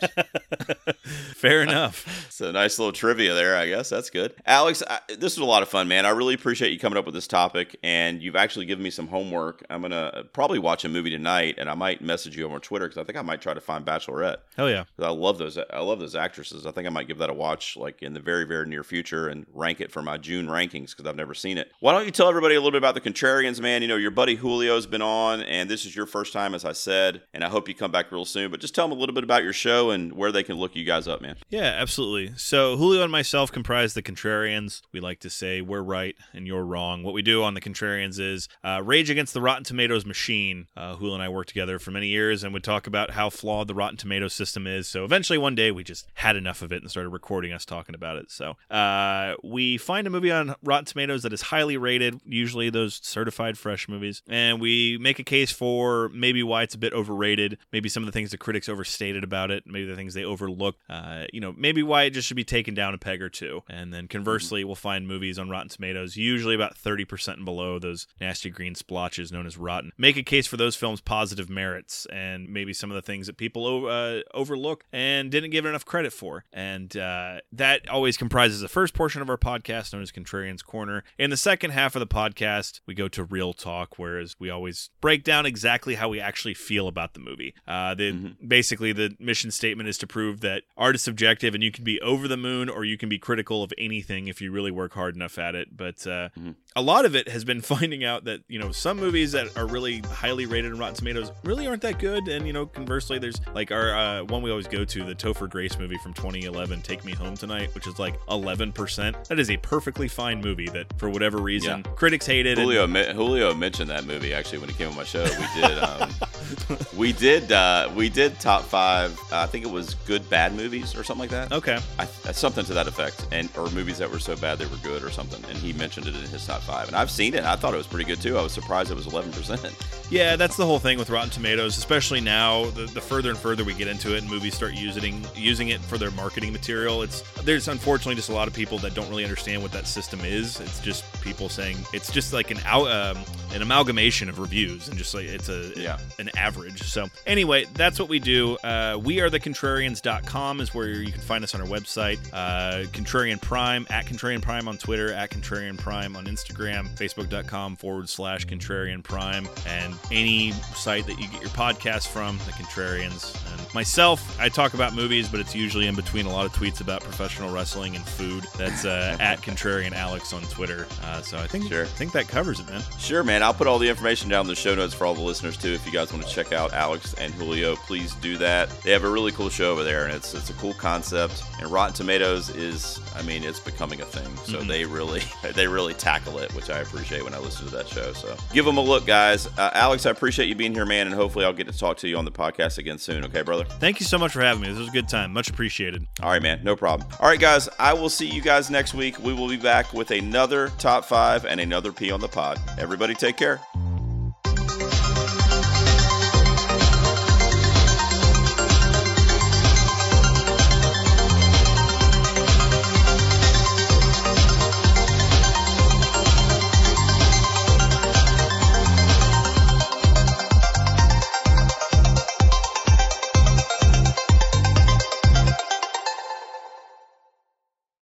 S2: Fair enough.
S1: it's a nice little trivia there, I guess. That's good. Alex, I, this was a lot of fun, man. I really appreciate you coming up with this topic, and you've actually given me some homework. I'm gonna uh, probably watch a movie tonight, and I might message you over Twitter because I think I might try to find Bachelorette.
S2: Hell yeah.
S1: I love those. I love those actresses. I think I might give that a watch, like in the very, very near future, and rank it for my June rankings because I've never seen it. Why don't you tell everybody a little bit about the Contrarians, man? You know, your buddy Julio's been on, and this is your first time, as I said, and I hope you come back real soon. But just tell them a little bit about your show and where they can look you guys up, man.
S2: Yeah, absolutely. So Julio and myself comprise the Contrarians. We like to say we're right and you're wrong. What we do on the Contrarians is uh, rage against the Rotten Tomatoes machine. Uh, Julio and I worked together for many years and would talk about how flawed the Rotten Tomatoes system is. So eventually, one day, we just had enough of it and started recording us talking about it. So uh, we find a movie on Rotten Tomatoes that is highly rated, usually those certified fresh movies, and we make a case for maybe why it's a bit overrated, maybe some of the things the critics overstated about it, maybe the things they overlooked, uh, you know, maybe why it just should be taken down a peg or two. And then conversely, we'll find movies on Rotten Tomatoes, usually about 30% and below those nasty green splotches known as rotten. Make a case for those films' positive merits and maybe some of the things that people uh, overlook and didn't give it enough credit for. And uh, that always comprises the first portion of our podcast known as Contrarian's Corner. In the second half of the podcast, podcast, we go to real talk, whereas we always break down exactly how we actually feel about the movie. Uh, the
S1: Mm-hmm.
S2: basically the mission statement is to prove that art is subjective, and you can be over the moon or you can be critical of anything if you really work hard enough at it. But uh,
S1: Mhm.
S2: a lot of it has been *laughs* finding out that you know some movies that are really highly rated in Rotten Tomatoes really aren't that good, and you know conversely, there's like our uh, one we always go to, the Topher Grace movie from 2011, Take Me Home Tonight, which is like 11%. That is a perfectly fine movie that for whatever reason critics hated. And-
S1: Julio me- Julio mentioned that movie actually when he came on my show. We did um, *laughs* we did uh, we did top five. Uh, I think it was good bad movies or something like that.
S2: okay,
S1: I, uh, something to that effect, and or movies that were so bad they were good or something. And he mentioned it in his top five, and I've seen it. I thought it was pretty good too. I was surprised it was eleven percent.
S2: Yeah, that's the whole thing with Rotten Tomatoes, especially now. The, the further and further we get into it, and movies start using using it for their marketing material. It's there's unfortunately just a lot of people that don't really understand what that system is. It's just people saying it's just like an out um, an amalgamation of reviews and just like it's a
S1: Yeah.
S2: an average. So anyway, that's what we do. Uh, we are the contrarians.com is where you can find us on our website. Uh, Contrarian Prime at Contrarian Prime on Twitter, at Contrarian Prime on Instagram, Facebook.com forward slash Contrarian Prime, and any site that you get your podcast from, the Contrarians. And myself, I talk about movies, but it's usually in between a lot of tweets about professional wrestling and food. That's uh, *laughs* at Contrarian Alex on Twitter. Uh, so I think
S1: Sure.
S2: I think that covers it, man.
S1: Sure, man. I'll put all the information down in the show notes for all the listeners too. If you guys want to check out Alex and Julio, please do that. They have a really cool show over there, and it's it's a cool concept. And Rotten Tomatoes is, I mean, it's becoming a thing. So
S2: Mhm.
S1: they really *laughs* they really tackle it, which I appreciate when I listen to that show. So give them a look, guys. Uh, Alex, I appreciate you being here, man, and hopefully I'll get to talk to you on the podcast again soon. Okay, brother.
S2: Thank you so much for having me. This was a good time. Much appreciated.
S1: All right, man. No problem. All right, guys. I will see you guys next week. We will be back with another top five and another P on the pod. Everybody, Take care.